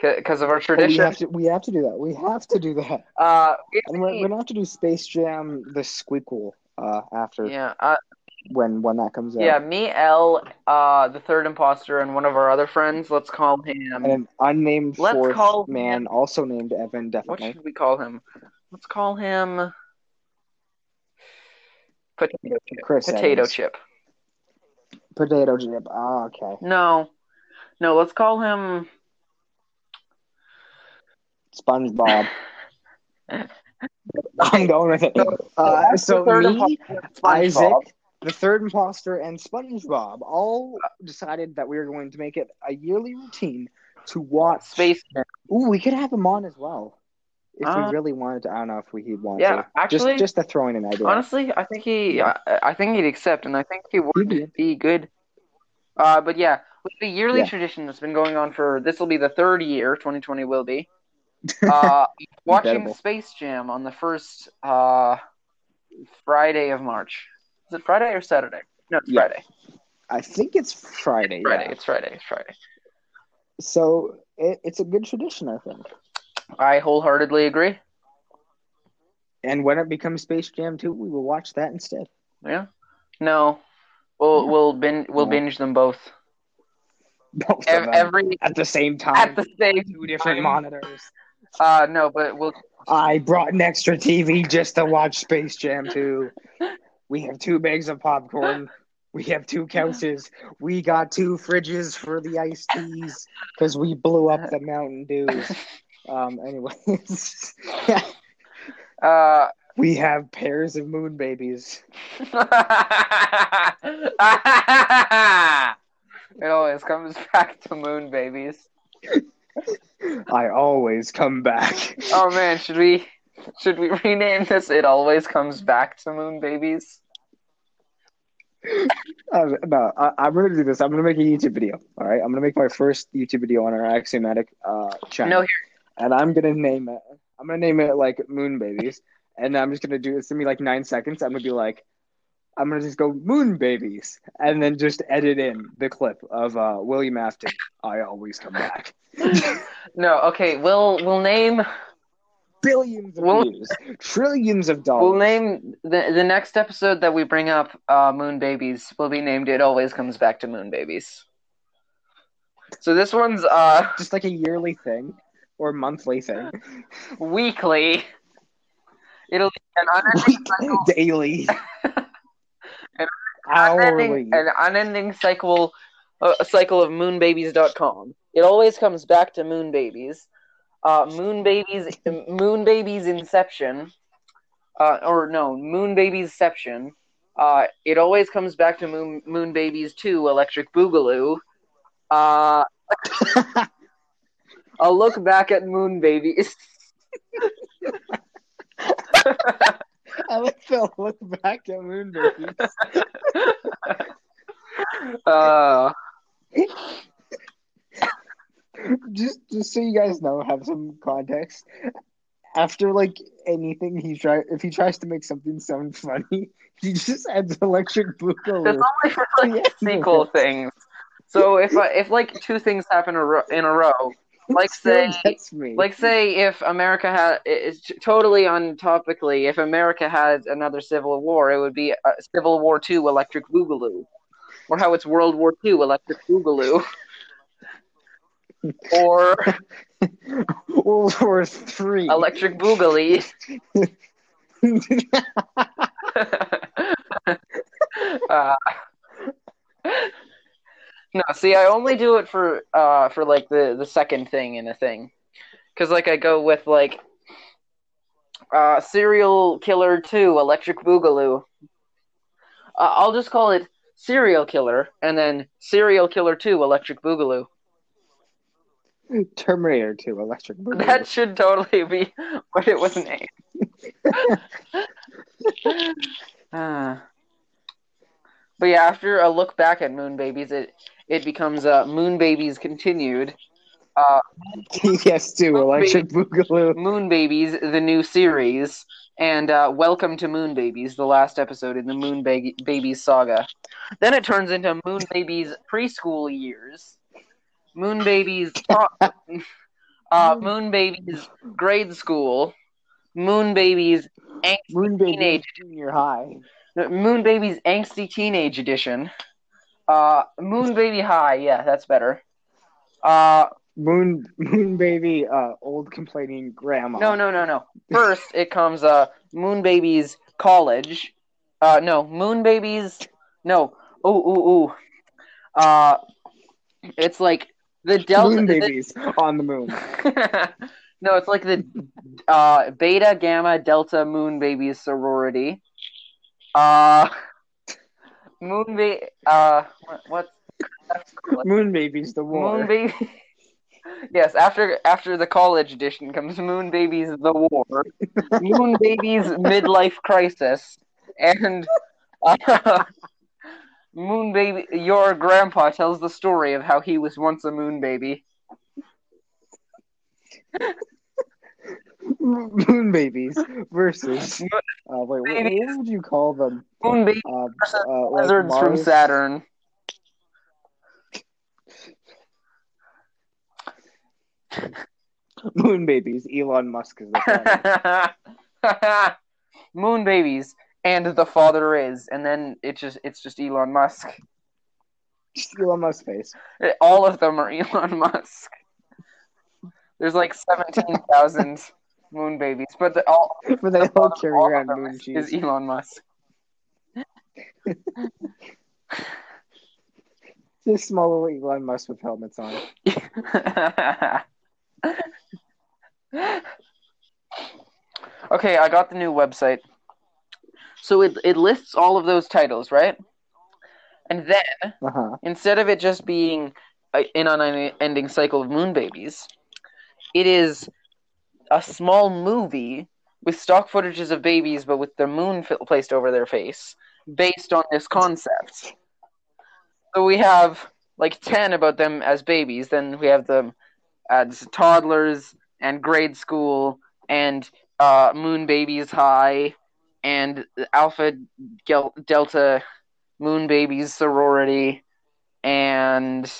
because of our Oh, we tradition. have to we have to do that. We have to do that. Uh, And we're, we're gonna have to do Space Jam the Squeakquel uh after yeah, uh, when when that comes out. yeah. Me, L, uh, the third imposter, and one of our other friends. Let's call him. And an unnamed Let's fourth call man, him- also named Evan, Definitely. What should we call him? Let's call him potato chip. Chris Potato Evans. chip. Potato chip. Ah, okay. No, no. Let's call him. SpongeBob. I'm going with it. Uh, so me. Isak, the third imposter, and SpongeBob all decided that we were going to make it a yearly routine to watch. Space Jam. Ooh, we could have him on as well if Uh, we really wanted to. I don't know if we he'd want yeah, to. actually- just just to throw in an idea. Honestly, I think he, I, I think he'd accept, and I think he would be good. Uh, but yeah, with the yearly Yeah. tradition that's been going on for this will be the third year. 2020 will be. Uh, watching Space Jam on the first uh Friday of March. Is it Friday or Saturday? No, it's Yeah. Friday. I think it's Friday. Friday. Yeah. It's Friday. It's Friday. So it, it's a good tradition, I think. I wholeheartedly agree. And when it becomes Space Jam 2, we will watch that instead. Yeah. No, we'll Yeah. we'll bin we'll No. binge them both Both of Ev- them every at the same time. at the same two different time. monitors. Uh, no, but we'll I brought an extra TV just to watch Space Jam 2. We have two bags of popcorn. We have two couches. We got two fridges for the iced teas because we blew up the Mountain Dews. Um, anyways, uh. we have pairs of moon babies. it always comes back to moon babies. I always come back. Oh man, should we should we rename this? It always comes back to moon babies. Uh, no, I, I'm gonna do this. I'm gonna make a YouTube video. All right, I'm gonna make my first YouTube video on our Axiomatic uh, channel. No, and I'm gonna name it. I'm gonna name it like Moon Babies, and I'm just gonna do it's gonna be like nine seconds. I'm gonna be like, I'm gonna just go Moon Babies, and then just edit in the clip of uh, William Afton. I always come back. No, okay. We'll we'll name Billions of Well- views, trillions of dollars. we'll name the the next episode that we bring up. Uh, moon babies will be named. It always comes back to moon babies. So this one's uh just like a yearly thing or monthly thing, weekly. It'll be an unending cycle. daily, An hourly. unending, an unending cycle, uh, a cycle of moonbabies.com. It always comes back to moon babies. Uh, moon babies, moon babies inception, uh, or no, moon babiesception. Uh, it always comes back to moon moon babies two, electric boogaloo. Uh, I'll look back at moon babies. I like to look back at moon babies. uh, just just so you guys know, have some context. After like anything he try if he tries to make something sound funny, he just adds electric boogaloo. that's only for like Yeah. sequel things. So if I, if like two things happen a ro- in a row, like say like say if America had it's totally untopically if America had another civil war, it would be uh, Civil War Two Electric Boogaloo, or how it's World War Two Electric Boogaloo, or World War Three. Electric Boogaloo. uh, no, see, I only do it for uh for like the the second thing in a thing, because like I go with like uh serial killer two electric boogaloo. Uh, I'll just call it serial killer and then serial killer two electric boogaloo. Terminator Two, Electric Boogaloo. That should totally be what it was named. Uh, but yeah, after a look back at Moon Babies, it it becomes uh, Moon Babies continued. Uh, yes, too. Electric Boogaloo. Moon Babies, the new series, and uh, Welcome to Moon Babies, the last episode in the Moon ba- Babies saga. Then it turns into Moon Babies preschool years, Moon Babies, uh, Moon Babies grade school, Moon Babies angsty Moon Baby Teenage. Junior High. Moon Babies angsty teenage edition, uh, Moon Baby High. Yeah, that's better. Uh, Moon Moon Baby, uh, old complaining grandma. No, no, no, no. First, it comes uh, Moon Babies College. Uh, no, Moon Babies. No. Ooh, ooh, ooh. Uh, it's like the Delta. Moon the- babies on the moon. no, it's like the uh, Beta Gamma Delta Moon Babies sorority. Uh, Moon Ba- Uh, what? Called? Moon babies, the war. Moon Baby. yes, after after the college edition comes Moon Babies: The War, Moon Babies: Midlife Crisis, and uh, Moon Baby. Your grandpa tells the story of how he was once a moon baby. Moon babies versus. Uh, wait, what, Babies. what would you call them? Moon Baby Uh, uh, like lizards from Saturn. Moon babies. Elon Musk is the moon babies, and the father is, and then it just it's just Elon Musk. Just Elon Musk's face. All of them are Elon Musk. There's like seventeen thousand moon babies, but the, all, But they the all carry around moon is, cheese. is Elon Musk. Just small little Elon Musk with helmets on. okay, I got the new website. So it it lists all of those titles, right? And then Uh huh. instead of it just being a, an unending cycle of moon babies, it is a small movie with stock footages of babies, but with the moon placed over their face, based on this concept. So we have like ten about them as babies. Then we have them as toddlers and grade school and uh, moon babies high and alpha Gel- delta moon babies sorority and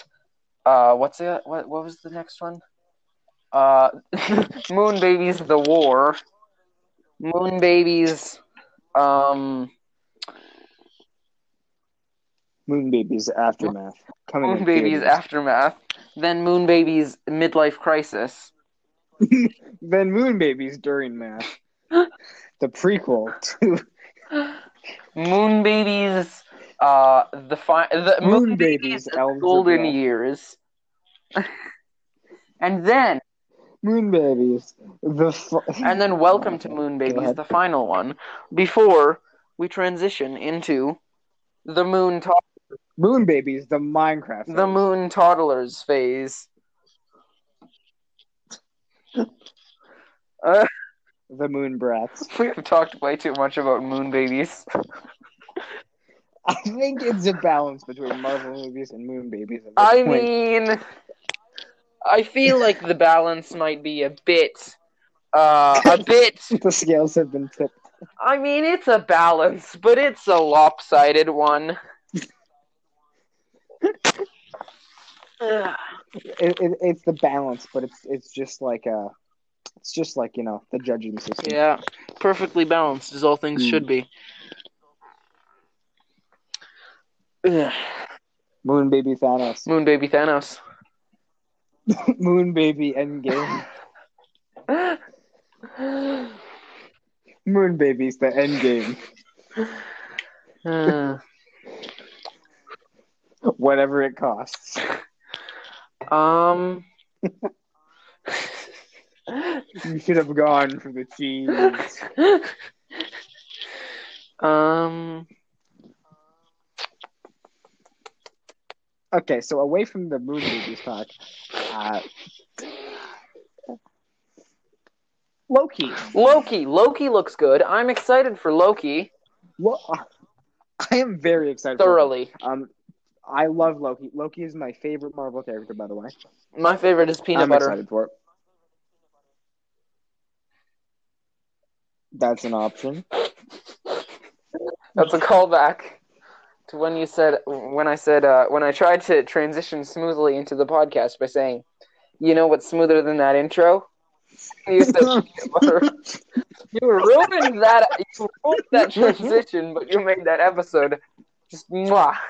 uh what's it what what was the next one uh moon babies the war moon babies um Moon babies aftermath. Coming moon babies theaters. aftermath then moon babies midlife crisis then Moon babies during math. The prequel to moon babies uh the fi- the moon, Moon babies, Babies golden years and then Moon babies. The fu- and then welcome to Moon Babies, the final one, before we transition into the Moon to- Moon babies. The Minecraft. the phase. Moon toddlers phase. Uh, the Moon Brats. We have talked way too much about moon babies. I think it's a balance between Marvel movies and Moon babies. At this I point. mean, I feel like the balance might be a bit, uh, a bit. the scales have been tipped. I mean, it's a balance, but it's a lopsided one. It, it, it's the balance, but it's it's just like uh it's just like you know the judging system. yeah, perfectly balanced, as all things Hmm. should be. Ugh. Moon baby Thanos. Moon baby Thanos. Moon baby Endgame. Moon baby's the Endgame. Uh, Whatever it costs. um. You should have gone for the cheese. um. Okay, so away from the moon babies talk, uh, Loki. Loki. Loki looks good. I'm excited for Loki I am very excited. thoroughly. Loki. Um, I love Loki. Loki is my favorite Marvel character, by the way. My favorite is peanut I'm butter. excited for it. That's an option. That's a callback to when you said when I said uh, when I tried to transition smoothly into the podcast by saying, "You know what's smoother than that intro?" You said. You ruined that. You ruined that transition, but you made that episode just mwah.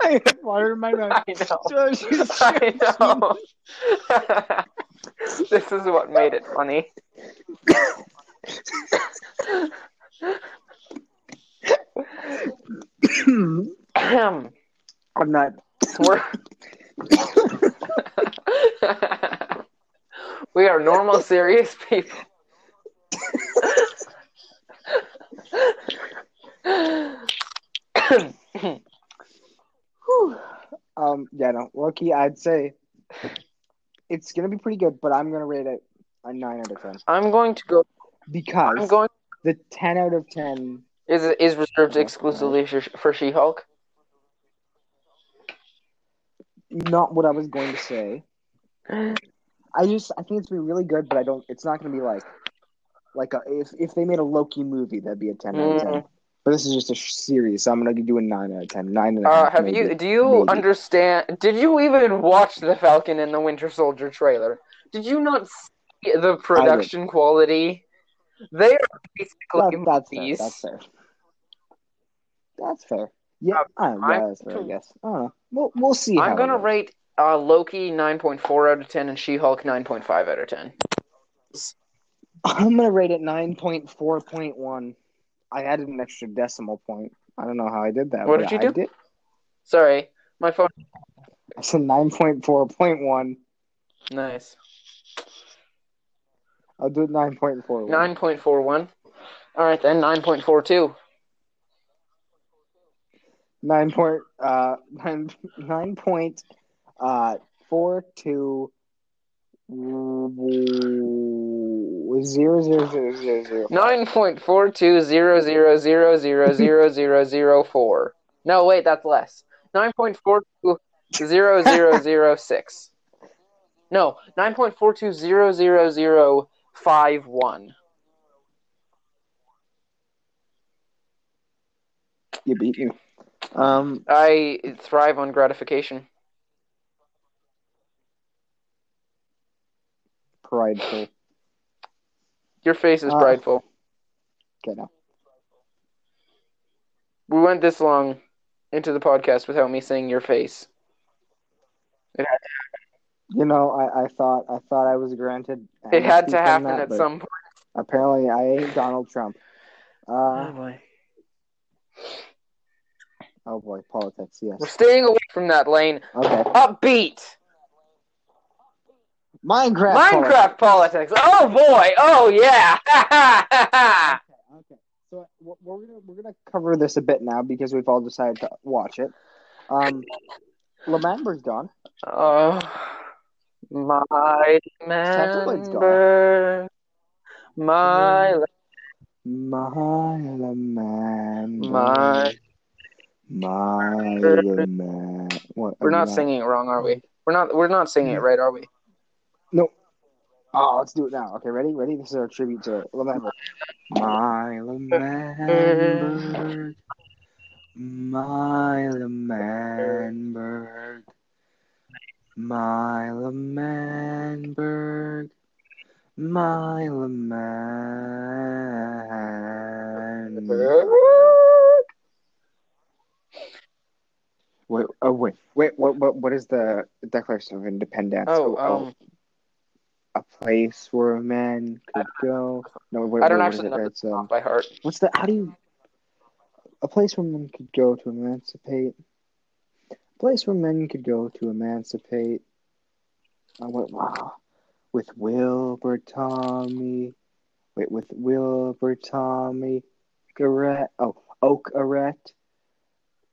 I have water in my mouth. I know. I know. this is what made it funny. I'm not. We're we are normal, serious people. Um, yeah, no. Loki, I'd say it's gonna be pretty good, but I'm gonna rate it a nine out of ten I'm going to go. because I'm going. the ten out of ten. Is is reserved exclusively for, for She-Hulk? Not what I was going to say. I just I think it's gonna be really good, but I don't. It's not gonna be like like a, if if they made a Loki movie, that'd be a ten out of ten. Mm. But this is just a series, so I'm gonna do a nine out of ten. Nine and a Uh, have maybe. you? Do you Maybe. understand? Did you even watch the Falcon and the Winter Soldier trailer? Did you not see the production quality? They are basically That, that's fair. That's fair. That's fair. Yeah, Uh, I yeah, that's fair. I guess. I don't know. We'll we'll see. I'm gonna rate uh, Loki 9.4 out of 10 and She-Hulk 9.5 out of 10. I'm gonna rate it nine point four point one. I added an extra decimal point. I don't know how I did that. What did you do? Sorry, my phone. I said nine point four point one. Nice. I'll do it nine point four. 9.41. All right then, 9.42. Nine point uh nine nine point uh four two zero zero zero zero zero. 9.4200000004. No, wait, that's less. 9.42000006. No, 9.42000051. You beat me. Um, I thrive on gratification. Prideful. Your face is Uh, prideful. Okay, now. We went this long into the podcast without me saying your face. You know, I, I thought I thought I was granted. It had to happen that, at some point. Apparently, I ain't Donald Trump. Oh Uh, boy. oh boy, politics. Yes. We're staying away from that lane. Okay. Upbeat. Minecraft. Minecraft politics. Oh boy. Oh yeah. okay. okay. So we're, we're gonna we're gonna cover this a bit now because we've all decided to watch it. Um, L'Manberg's gone. Oh, my member. My My L'Manberg. my. My. What? We're not singing it wrong, are we? We're not. We're not singing it right, are we? No. Oh, let's do it now. Okay, ready? Ready? This is our tribute to L'Manberg. My L'Manberg. My L'Manberg. My L'Manberg. My L'Manberg. Wait, oh wait, wait. What, what, what is the Declaration of Independence? Oh, um, a place where a man could go. No, wait, I don't wait, actually know this um, by heart. what's the? How do you? A place where men could go to emancipate. A place where men could go to emancipate. I went wow. With Wilbur Tommy. Wait, with Wilbur Tommy. Garrett. Oh, Oak Eret.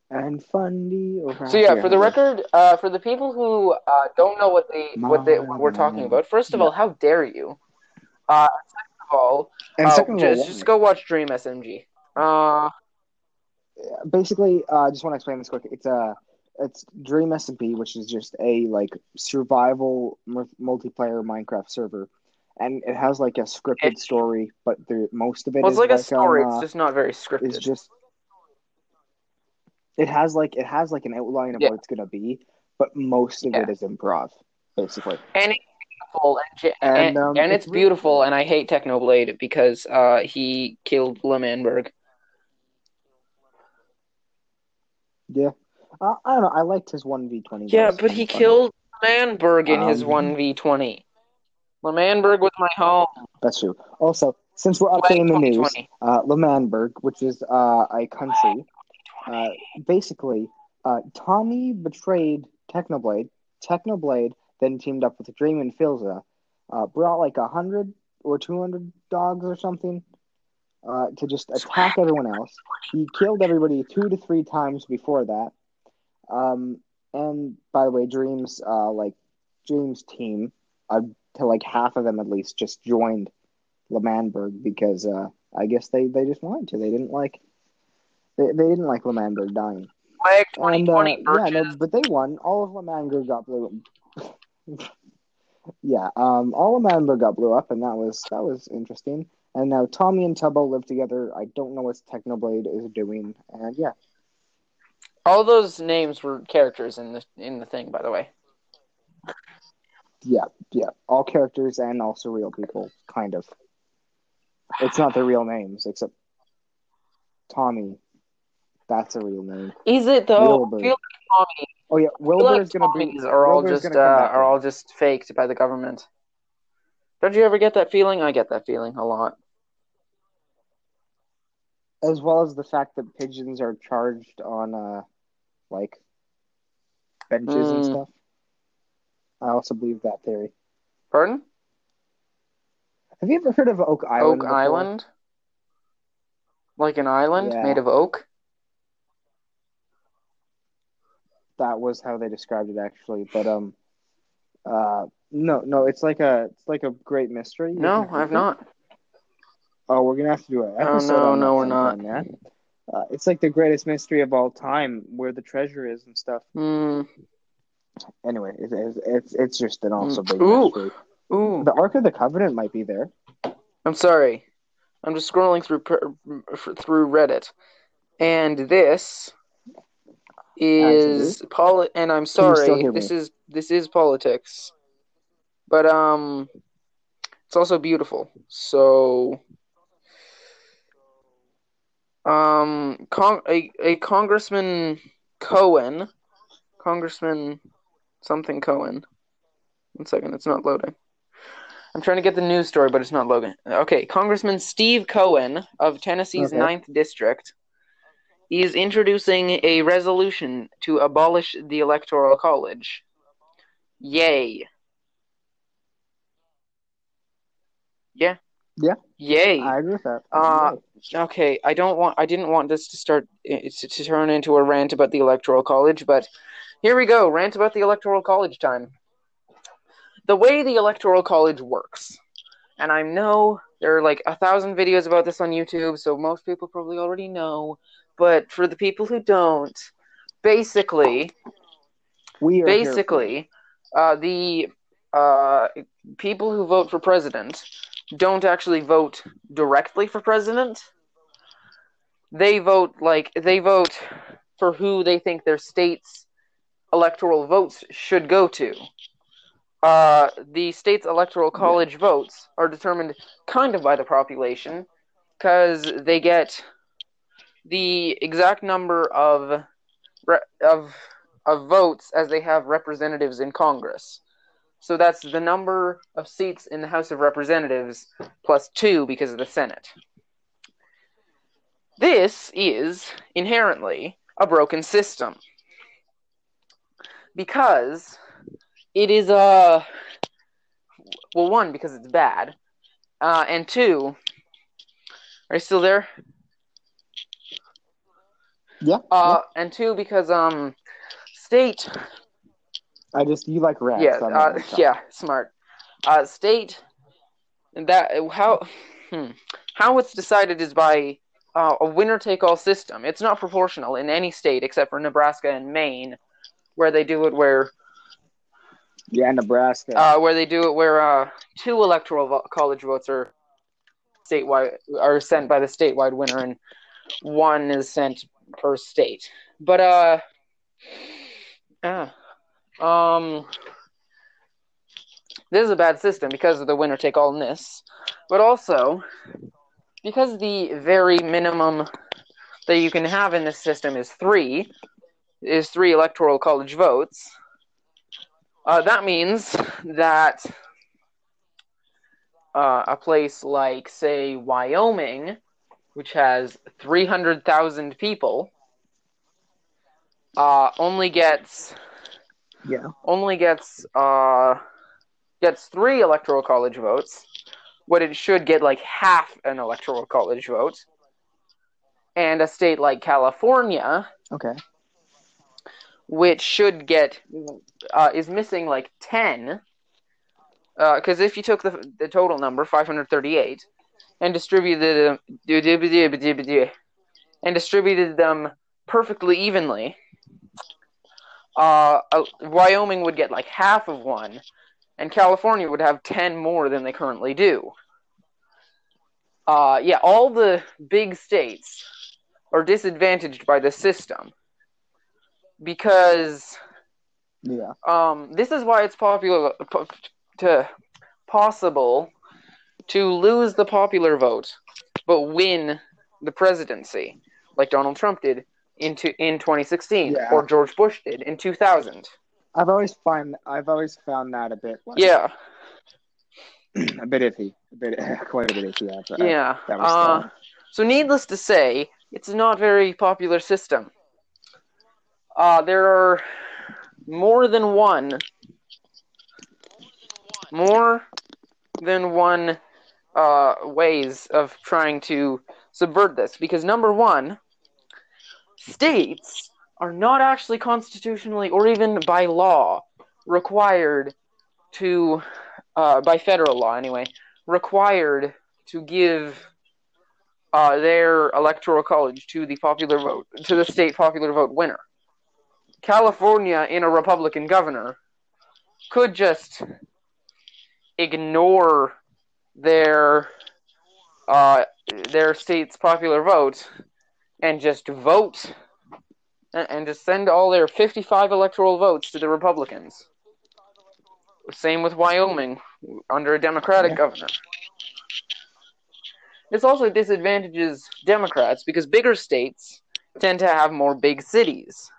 And Fundy. So yeah, for the record, uh, for the people who uh, don't know what they what they what we're talking about, first of all, how dare you? Uh, second of all, And uh, second all, just, just go watch Dream SMP. Uh, basically, uh, I just want to explain this quick. It's a, it's Dream SMP, which is just a like survival m- multiplayer Minecraft server, and it has like a scripted story, but the most of it well, is it's like a on, story. uh, It's just not very scripted. It's just. It has like it has like an outline of Yeah. what it's gonna be, but most of Yeah. it is improv, basically. and it's beautiful, and, And, and, um, and it's it's beautiful. cool. And I hate Technoblade because uh, he killed L'Manberg. Yeah, uh, I don't know. I liked his one v twenty. Yeah, but he killed L'Manberg in his Um, one v twenty. L'Manberg was my home. That's true. Also, since we're updating the news, 2020. uh, L'Manberg, which is uh, a country, uh, basically, uh, Tommy betrayed Technoblade. Technoblade then teamed up with Dream and Philza, uh, brought like a hundred or two hundred dogs or something uh, to just attack everyone else. He killed everybody two to three times before that. Um, and by the way, Dream's uh, like Dream's team, uh, to like half of them at least, just joined L'Manberg because uh, I guess they, they just wanted to. They didn't like they, they didn't like L'Manberg dying. Flag And uh, 2020 yeah, no, but they won. All of L'Manberg got blew. yeah, um, all of L'Manberg got blew up, and that was that was interesting. And now Tommy and Tubbo live together. I don't know what Technoblade is doing, and yeah, All those names were characters in the in the thing, by the way. yeah, yeah, all characters and also real people, kind of. It's not their real names, except Tommy. That's a real name. Is it though? Wilbur. Feel like. Oh yeah, feel like gonna be. Are all Wilbur's just uh, are all just faked by the government. Don't you ever get that feeling? I get that feeling a lot. as well as the fact that pigeons are charged on uh like benches and Mm. stuff. I also believe that theory. Pardon? Have you ever heard of Oak Island? Oak before? Island? Like an island Yeah. made of oak? That was how they described it actually, but um, uh, no, no, it's like a it's like a great mystery. No, I've not. Oh, we're gonna have to do an Oh, episode no, on that no, we're not. Yeah, uh, it's like the greatest mystery of all time, where the treasure is and stuff. Hmm. Anyway, it, it's it's it's just an also big Ooh. mystery. Ooh. The Ark of the Covenant might be there. I'm sorry. I'm just scrolling through through Reddit, and this is poli- And I'm Can you still sorry. This is this is politics, but um, it's also beautiful. So, um, con- a a congressman Cohen, Congressman something Cohen. One second, it's not loading. I'm trying to get the news story, but it's not loading. Okay, Congressman Steve Cohen of Tennessee's Okay. ninth District is introducing a resolution to abolish the Electoral College. Yay. Yeah. Yeah. Yay. I agree with that. Uh, okay, I don't want. I didn't want this to start to, to turn into a rant about the electoral college, but here we go. Rant about the electoral college time. The way the electoral college works, and I know there are like a thousand videos about this on YouTube, so most people probably already know. But for the people who don't, basically, we are basically, uh, the uh, people who vote for president don't actually vote directly for president. They vote like they vote for who they think their state's electoral votes should go to. Uh, the state's electoral college votes are determined kind of by the population because they get the exact number of of of votes as they have representatives in Congress. So that's the number of seats in the House of Representatives plus two because of the Senate. This is inherently a broken system because it is a well, one because it's bad, uh, and two, are you still there? Yeah. Uh, and two because um, state I just you like rats. yeah, so uh, not gonna stop. yeah, smart. Uh, state that how hmm, how it's decided is by uh, a winner take all system. It's not proportional in any state except for Nebraska and Maine, where they do it where Yeah, Nebraska. uh, where they do it where uh, two electoral vo- college votes are statewide are sent by the statewide winner and one is sent per state. But uh, ah, um, this is a bad system because of the winner take all ness, but also because the very minimum that you can have in this system is three, is three electoral college votes. Uh, that means that uh, a place like, say, Wyoming, which has 300,000 people, uh, only gets yeah. only gets uh, gets three electoral college votes, when it should get like half an electoral college vote. And a state like California, Okay. which should get uh, is missing like 10 because if you took the, the total number 538 and distributed them and distributed them perfectly evenly uh, uh, wyoming would get like half of one and california would have 10 more than they currently do uh, yeah all the big states are disadvantaged by the system because Yeah. um, this is why it's popular po- to possible to lose the popular vote but win the presidency like Donald Trump did in to, in 2016 Yeah. or George Bush did in 2000. I've always find I've always found that a bit like, Yeah, a bit iffy, a bit quite a bit iffy. Yeah. uh, yeah. that was Uh, so needless to say, it's not very popular system. Uh, there are more than one, more than one uh, ways of trying to subvert this. Because number one, states are not actually constitutionally or even by law required to, uh, by federal law anyway, required to give uh, their electoral college to the popular vote, to the state popular vote winner. California, in a Republican governor, could just ignore their uh, their state's popular vote and just vote and, and just send all their 55 electoral votes to the Republicans. Same with Wyoming under a Democratic Yeah. governor. This also disadvantages Democrats because bigger states tend to have more big cities.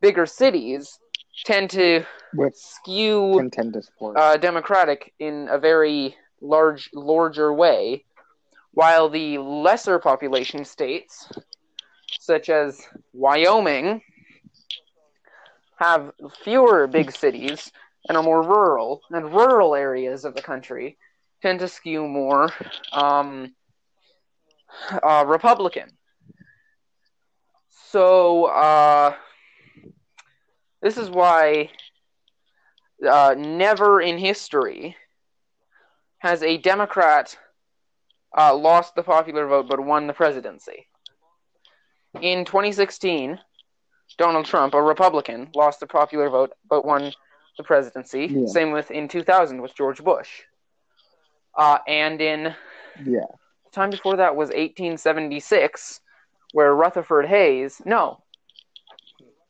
Bigger cities tend to with skew uh, Democratic in a very large, larger way, while the lesser population states, such as Wyoming, have fewer big cities and are more rural, and rural areas of the country tend to skew more um, uh, Republican. So uh, this is why uh, never in history has a Democrat uh, lost the popular vote but won the presidency. In 2016, Donald Trump, a Republican, lost the popular vote but won the presidency. Yeah. Same with in 2000 with George Bush. Uh, and in Yeah. the time before that was 1876, where Rutherford Hayes. No,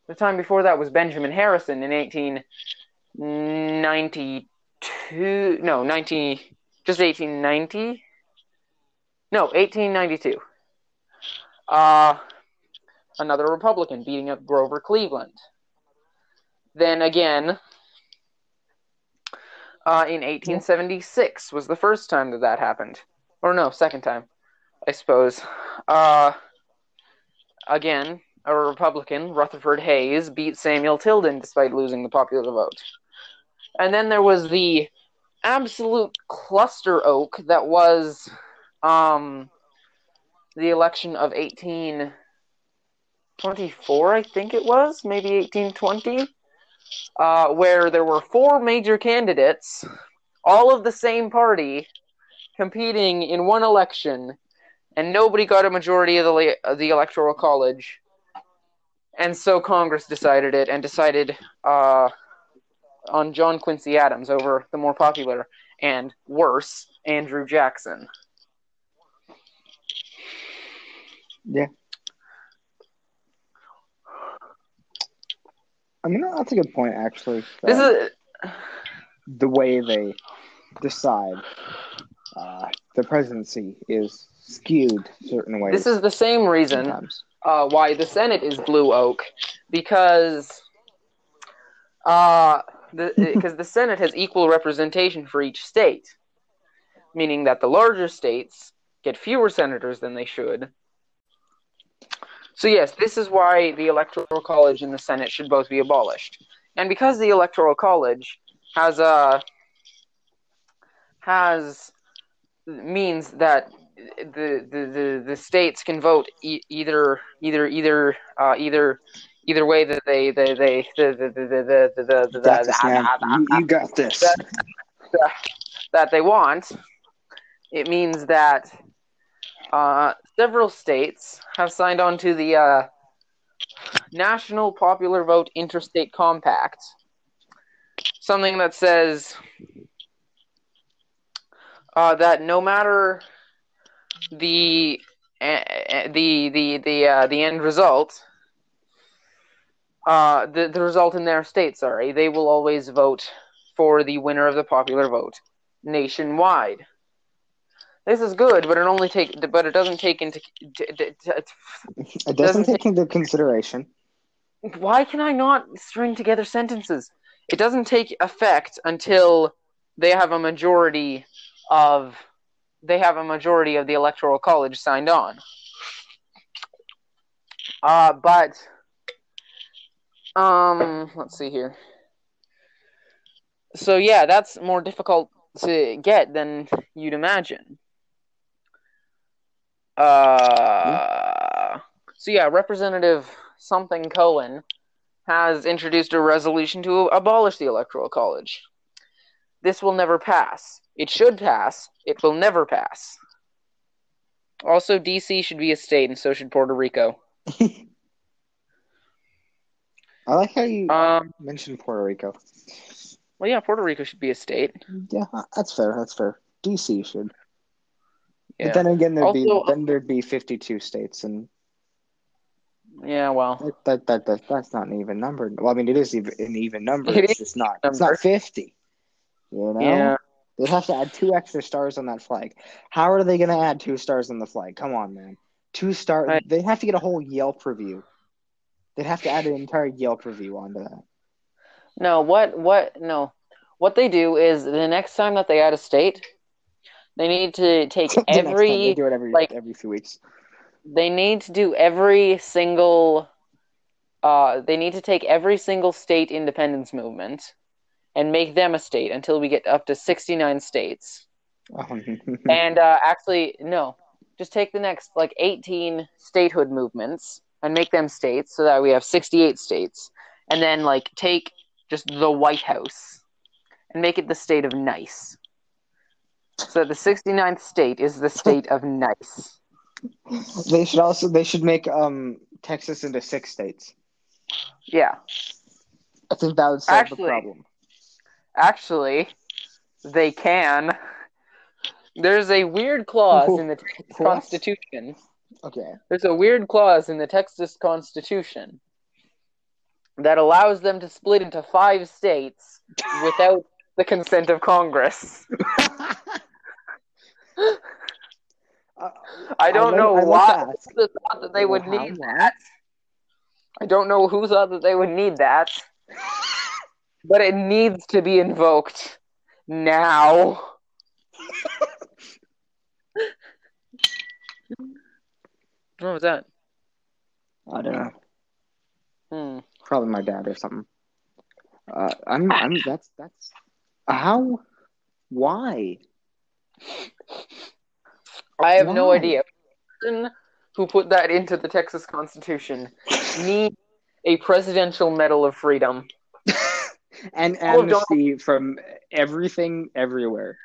the time before that was Benjamin Harrison in 1892. No, 19. Just 1890. No, 1892. Uh, another Republican beating up Grover Cleveland. Then again, uh, in 1876 was the first time that that happened. Or no, second time, I suppose. Uh, again, a Republican, Rutherford Hayes, beat Samuel Tilden despite losing the popular vote. And then there was the absolute cluster oak that was um, the election of 1824, I think it was, maybe 1820, uh, where there were four major candidates, all of the same party, competing in one election, and nobody got a majority of the, of the electoral college. And so Congress decided it and decided uh, on John Quincy Adams over the more popular and worse Andrew Jackson. Yeah. I mean, that's a good point, actually. This that is the way they decide uh, the presidency is skewed certain ways. this is the same reason uh, why the Senate is blue oak because uh, because the Senate has equal representation for each state, meaning that the larger states get fewer senators than they should. So yes, this is why the Electoral College and the Senate should both be abolished, and because the Electoral College has a has means that the the, the, the states can vote e- either either either uh, either either way that they they they the the the the the, the, You got this, the, You, you got this. that they want. It means that uh, several states have signed on to the uh, National Popular Vote Interstate Compact, something that says uh, that no matter the uh, the the the uh, the end result, uh, the the result in their state, sorry, they will always vote for the winner of the popular vote nationwide. This is good, but it only take but it doesn't take into t- t- t- It doesn't, doesn't take into consideration. why can I not string together sentences? It doesn't take effect until they have a majority of they have a majority of the electoral college signed on. Uh, but um, let's see here. So yeah, that's more difficult to get than you'd imagine. Uh, so yeah, Representative something Cohen has introduced a resolution to abolish the electoral college. This will never pass. It should pass. It will never pass. Also, DC should be a state, and so should Puerto Rico. I like how you Um, mentioned Puerto Rico. well, yeah, Puerto Rico should be a state. Yeah, that's fair. That's fair. DC should. Yeah. But then again, there'd be then there'd be fifty-two states, and Yeah, well, that, that, that, that that's not an even number. Well, I mean, it is even, an even number. It it's just not. It's not fifty. You know. yeah. They'd have to add two extra stars on that flag. How are they going to add two stars on the flag? Come on, man. Two star. Right. They'd have to get a whole Yelp review. They'd have to add an entire Yelp review onto that. No, what what no. What they do is the next time that they add a state, they need to take The next time, they every do it every like- every few weeks. they need to do every single uh they need to take every single state independence movement and make them a state until we get up to 69 states and uh, actually, no, just take the next like 18 statehood movements and make them states so that we have 68 states. And then like take just the White House and make it the state of nice. So the 69th state is the state of nice. they should also they should make um Texas into six states. Yeah. I think that would solve Actually- the problem. Actually, they can. There's a weird clause in the Constitution. Okay. There's a weird clause in the Texas Constitution that allows them to split into five states without the consent of Congress. Uh, I don't I'd know why to thought that they would need that. I don't know who thought that they would need that, but it needs to be invoked now. What was that? I don't know. Hmm. Probably my dad or something. Uh, I'm. I'm. That's. That's. How? Why? I have no idea. The person who put that into the Texas Constitution needs a presidential medal of freedom. and Oh, from everything, everywhere.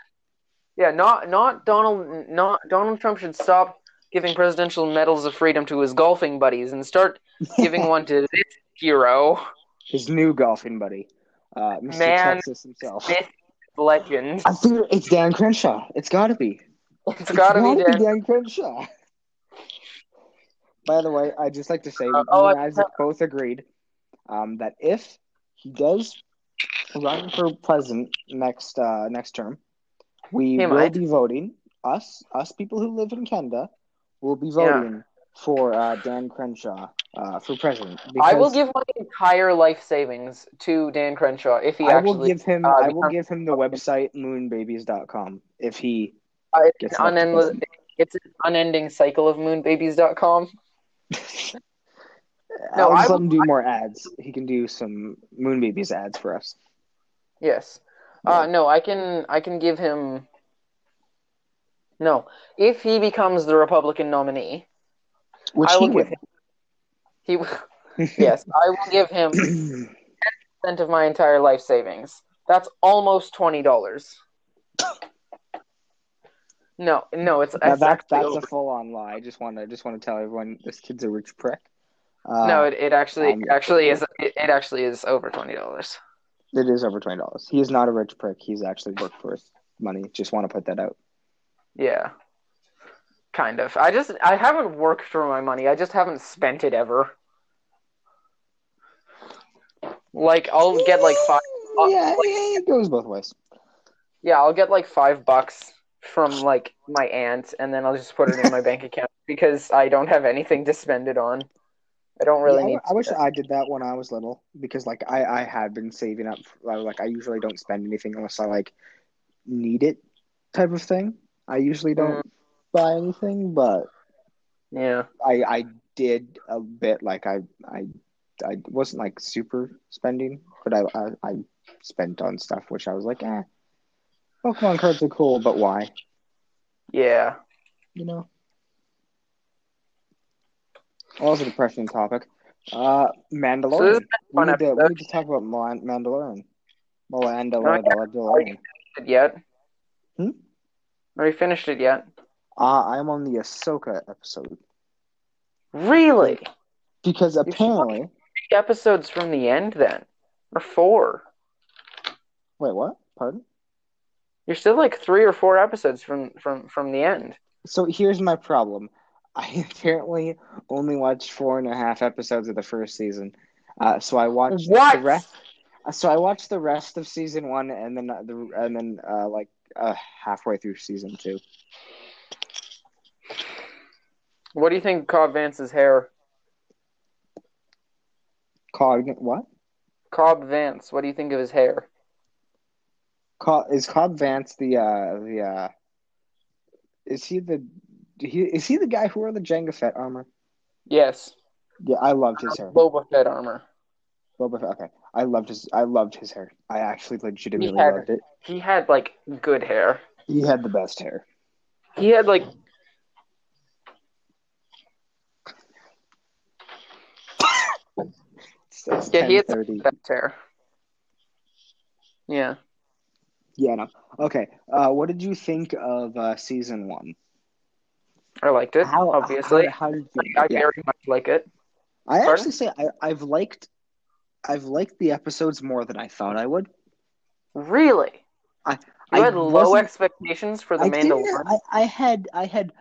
Yeah, not not Donald not Donald Trump should stop giving presidential medals of freedom to his golfing buddies and start giving one to this hero, His new golfing buddy, uh, Mr. Man. Texas himself. this legend. I think it's Dan Crenshaw. It's got to be. It's gotta be Dan. Dan Crenshaw. By the way, I'd just like to say, Uh, me oh, and I- Isak both agreed um, that if he does run for president next uh, next term, we He will might. be voting. Us, us people who live in Canada, will be Yeah. voting for uh, Dan Crenshaw uh, for president. I will give my entire life savings to Dan Crenshaw if he I actually will give him. uh, I will give him the website moonbabies.com if he uh, it's, gets an unendless, it's an unending cycle of moonbabies.com. No, I'll let him do more ads. He can do some Moon Babies ads for us. Yes. Uh, no, I can I can give him No. If he becomes the Republican nominee, Which I will he give him he yes, I will give him ten percent of my entire life savings. That's almost twenty dollars. No, no, it's, that's over. a full on lie. I just want to just want to tell everyone this kid's a rich prick. Uh, no, it, it actually um, actually is it, it actually is over twenty dollars. it is over twenty dollars. He is not a rich prick. He's actually worked for his money. Just want to put that out. Yeah. Kind of. I just I haven't worked for my money. I just haven't spent it ever. Like I'll get like five uh, Yeah, like- yeah, it goes both ways. yeah, I'll get like five bucks from like my aunt and then I'll just put it in my bank account because I don't have anything to spend it on. I don't really Yeah, I- need I, wish to. I did that when I was little because like I I had been saving up. I, like I usually don't spend anything unless I like need it, type of thing. I usually don't Mm. buy anything, but Yeah. I I did a bit. Like I I I wasn't like super spending, but I I, I spent on stuff which I was like, eh, Pokemon cards are cool, but why? Yeah. You know. Also, depressing topic. Uh, Mandalorian. So we, need to, we need to talk about Man- Mandalorian. Mandalorian. Mandalorian. Yet? Hmm? Have you finished it yet? Uh, I'm on the Ahsoka episode Really? because apparently. Three episodes from the end then. Or four. Wait, what? Pardon? You're still like three or four episodes from from from the end. So here's my problem. I apparently only watched four and a half episodes of the first season. Uh, so I watched What? the rest. So I watched the rest of season one, and then the and then uh, like uh, halfway through season two. What do you think Cobb Vanth's hair? Cobb what? Cobb Vanth, what do you think of his hair? Cobb, is Cobb Vanth the uh the uh is he the he is he the guy who wore the Jango Fett armor? Yes. Yeah, I loved his hair. Boba Fett armor. Boba Fett. Okay, I loved his I loved his hair. I actually legitimately had- loved it. He had like good hair. He had the best hair. He had like It's yeah, he had the best hair. Yeah. Yeah, no. Okay. Uh, what did you think of uh, season one? I liked it, How obviously. How, how did you? I yeah. very much like it. I Pardon? actually say I, I've liked, I've liked the episodes more than I thought I would. Really? I- you I had low expectations for the I. Mandalorian. I, I had I had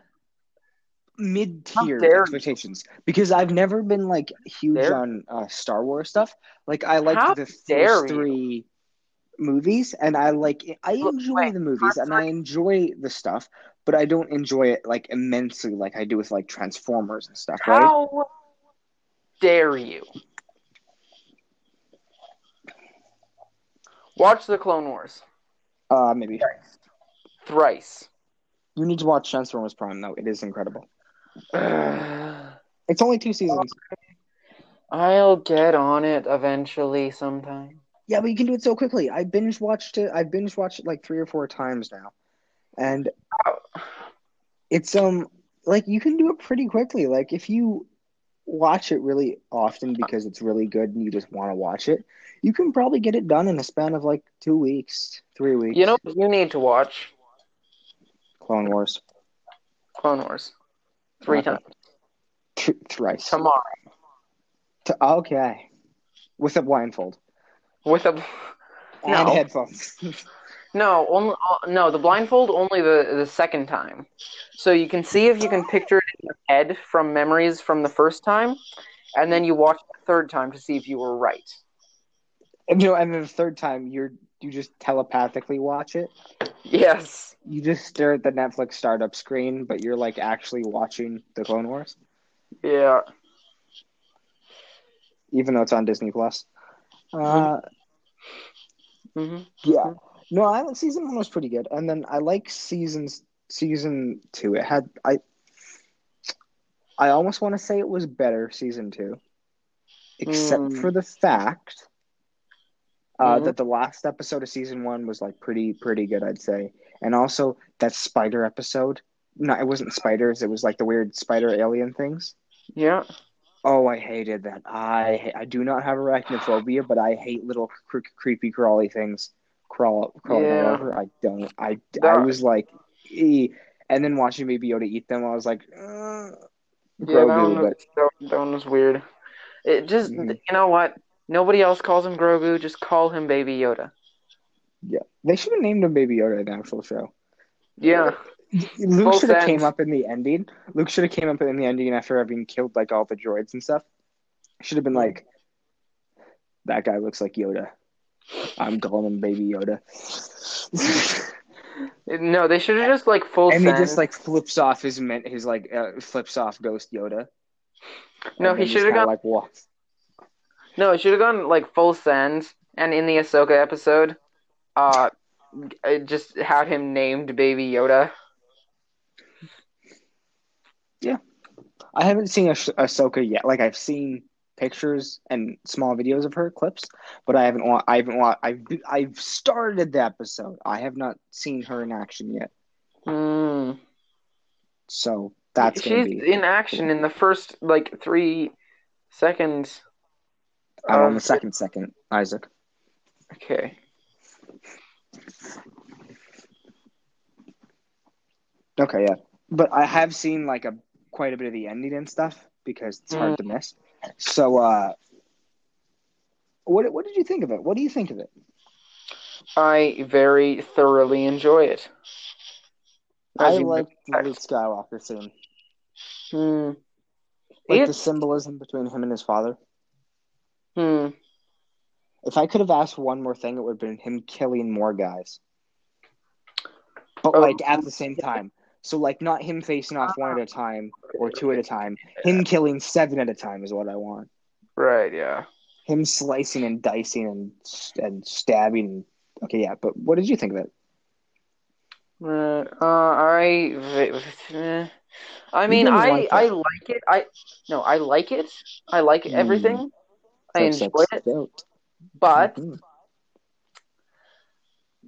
mid tier expectations because I've never been like huge Dare- on uh, Star Wars stuff. Like I liked How the first three movies, and I like I enjoy wait, the movies, and I enjoy the stuff, but I don't enjoy it like immensely like I do with like Transformers and stuff. Right? How dare you? Watch the Clone Wars Uh, maybe thrice. you need to watch Transformers Prime though. It is incredible. It's only two seasons. I'll get on it eventually sometime. Yeah, but you can do it so quickly. I binge watched it. I binge watched it like three or four times now, and it's um like you can do it pretty quickly. Like if you watch it really often because it's really good and you just want to watch it, you can probably get it done in a span of like two weeks, three weeks. You know you need to watch? Clone Wars Clone Wars. Three Okay. times. Th- thrice. Tomorrow. T- okay, with a blindfold With a and No. headphones. No, only uh, no, the blindfold only the the second time. So you can see if you can picture it in your head from memories from the first time, and then you watch the third time to see if you were right. And, you know, and then the third time you're you just telepathically watch it. Yes. You just stare at the Netflix startup screen, but you're like actually watching the Clone Wars, Yeah. even though it's on Disney Plus. Uh, hmm yeah, no, I season one was pretty good, and then I like seasons season two. It had I, I almost want to say it was better season two, except Mm. for the fact. Uh, Mhm. That the last episode of season one was like pretty pretty good, I'd say, and also that spider episode. No, it wasn't spiders. It was like the weird spider alien things. Yeah. Oh, I hated that. I I do not have arachnophobia, but I hate little cre- creepy crawly things crawl crawling all Yeah. over. I don't. I I was like, "Eh." and then watching Baby Yoda eat them, I was like, uh, Yeah, that one, was, that, that one was weird. It just, Mhm. you know what? Nobody else calls him Grogu. Just call him Baby Yoda. yeah, they should have named him Baby Yoda in the actual show. Yeah. Luke should have came up in the ending. Luke should have came up in the ending after having killed like all the droids and stuff. Should have been like, that guy looks like Yoda. I'm calling him Baby Yoda. No, they should have just like full and he just like flips off his men- his like uh, flips off Ghost Yoda. No, he should have kinda like walk. No, it should have gone like full send, and in the Ahsoka episode, uh, it just had him named Baby Yoda. Yeah, I haven't seen Ahs- Ahsoka yet. Like I've seen pictures and small videos of her clips, but I haven't. Wa- I haven't. Wa- I've I've started the episode. I have not seen her in action yet. Hmm. So that's She's be in action in the first like three seconds. I'm on the second second, Isak. Okay. Okay, yeah, but I have seen like a quite a bit of the ending and stuff because it's hard to miss. So, uh, what what did you think of it? What do you think of it? I very thoroughly enjoy it. As I like the Luke Skywalker scene, Hmm. like the symbolism between him and his father. Hmm. If I could have asked one more thing, it would have been him killing more guys, but Oh. like at the same time. So like not him facing off one at a time or two at a time. Him killing seven at a time is what I want. Right. Yeah. Him slicing and dicing and and stabbing. Okay, yeah, but what did you think of it? Uh, uh, I, eh. I mean, I, like it. I like it. I, no, I like it. I like Mm. everything. I That's- enjoy it, dope. but Mhm.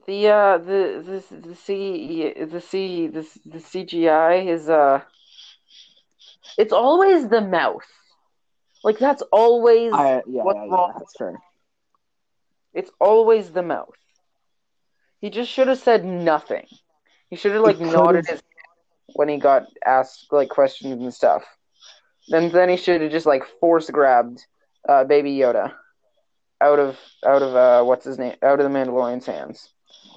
the uh the the the C the C the the CGI is uh it's always the mouth. Like that's always I yeah, what's yeah, yeah, wrong. that's fair. It's always the mouth. He just should have said nothing. He should have like could've- nodded his head when he got asked like questions and stuff. Then then he should have just like force grabbed uh, Baby Yoda out of out of uh what's his name out of the Mandalorian's hands.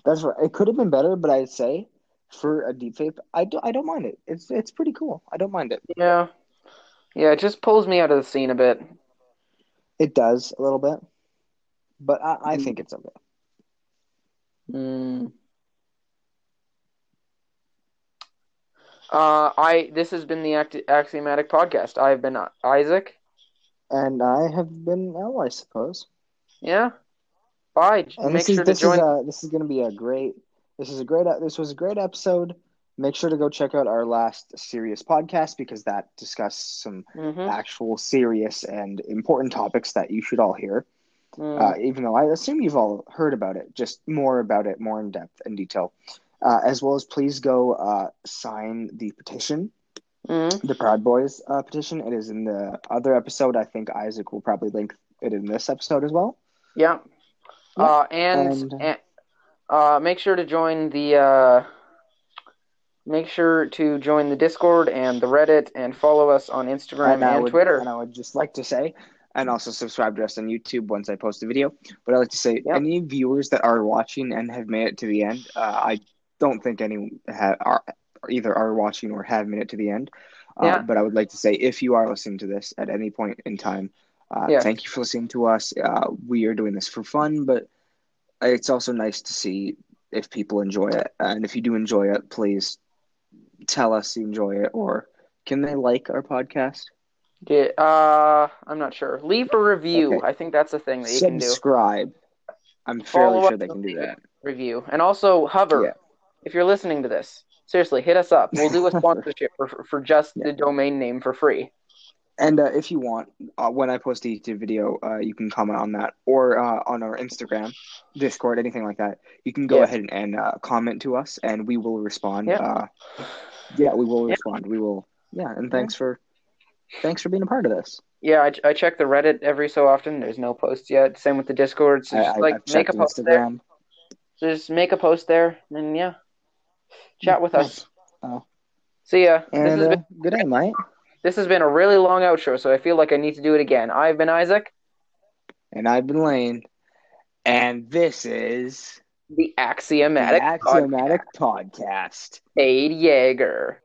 That's right. It could have been better, but I'd say for a deep fake, I don't I don't mind it. It's it's pretty cool. I don't mind it. Yeah, yeah, it just pulls me out of the scene a bit. It does a little bit, but I, I think it's okay. Mm. Uh, I this has been the Act- Axiomatic podcast. I've been Isak. And I have been L, I suppose. Yeah. Bye. And Make this is sure to this join. is uh this is gonna be a great this is a great this was a great episode. Make sure to go check out our last serious podcast because that discussed some Mhm. actual serious and important topics that you should all hear. Mm. Uh, even though I assume you've all heard about it, just more about it, more in depth and detail. Uh, as well as please go uh, sign the petition, Mhm. the Proud Boys uh, petition. It is in the other episode. I think Isak will probably link it in this episode as well. Yeah. Yeah, Uh, and, and- and uh, make sure to join the uh, make sure to join the Discord and the Reddit and follow us on Instagram and, I would, Twitter. And I would just like to say, and also subscribe to us on YouTube once I post a video. But I'd like to say, Yep. any viewers that are watching and have made it to the end, uh, I don't think any ha- are either are watching or have made it to the end. Uh, Yeah. But I would like to say, if you are listening to this at any point in time, uh, Yeah. thank you for listening to us. Uh, we are doing this for fun, but it's also nice to see if people enjoy it. And if you do enjoy it, please tell us you enjoy it, or can they like our podcast? Yeah, uh, I'm not sure. Leave a review. Okay. I think that's a thing that you can do. Subscribe. I'm fairly Follow sure they can do that. Review and also hover. Yeah. If you're listening to this, seriously, hit us up. We'll do a sponsorship for, for just Yeah. the domain name for free. And uh, if you want, uh, when I post a YouTube video, uh, you can comment on that or uh, on our Instagram, Discord, anything like that. You can go Yeah. ahead and, and uh, comment to us, and we will respond. Yeah. Uh, yeah, we will respond. We will. Yeah, and thanks for thanks for being a part of this. Yeah, I, I check the Reddit every so often. There's no posts yet. Same with the Discord. So just I, like make a post there. Instagram. So just make a post there, and yeah, chat with us. Oh. See ya. This And has, uh, good day, mate. this has been a really long outro, so I feel like I need to do it again. I've been Isak, And I've been Lane, and this is the the Axiomatic, Axiomatic Podcast. Cade Yeager.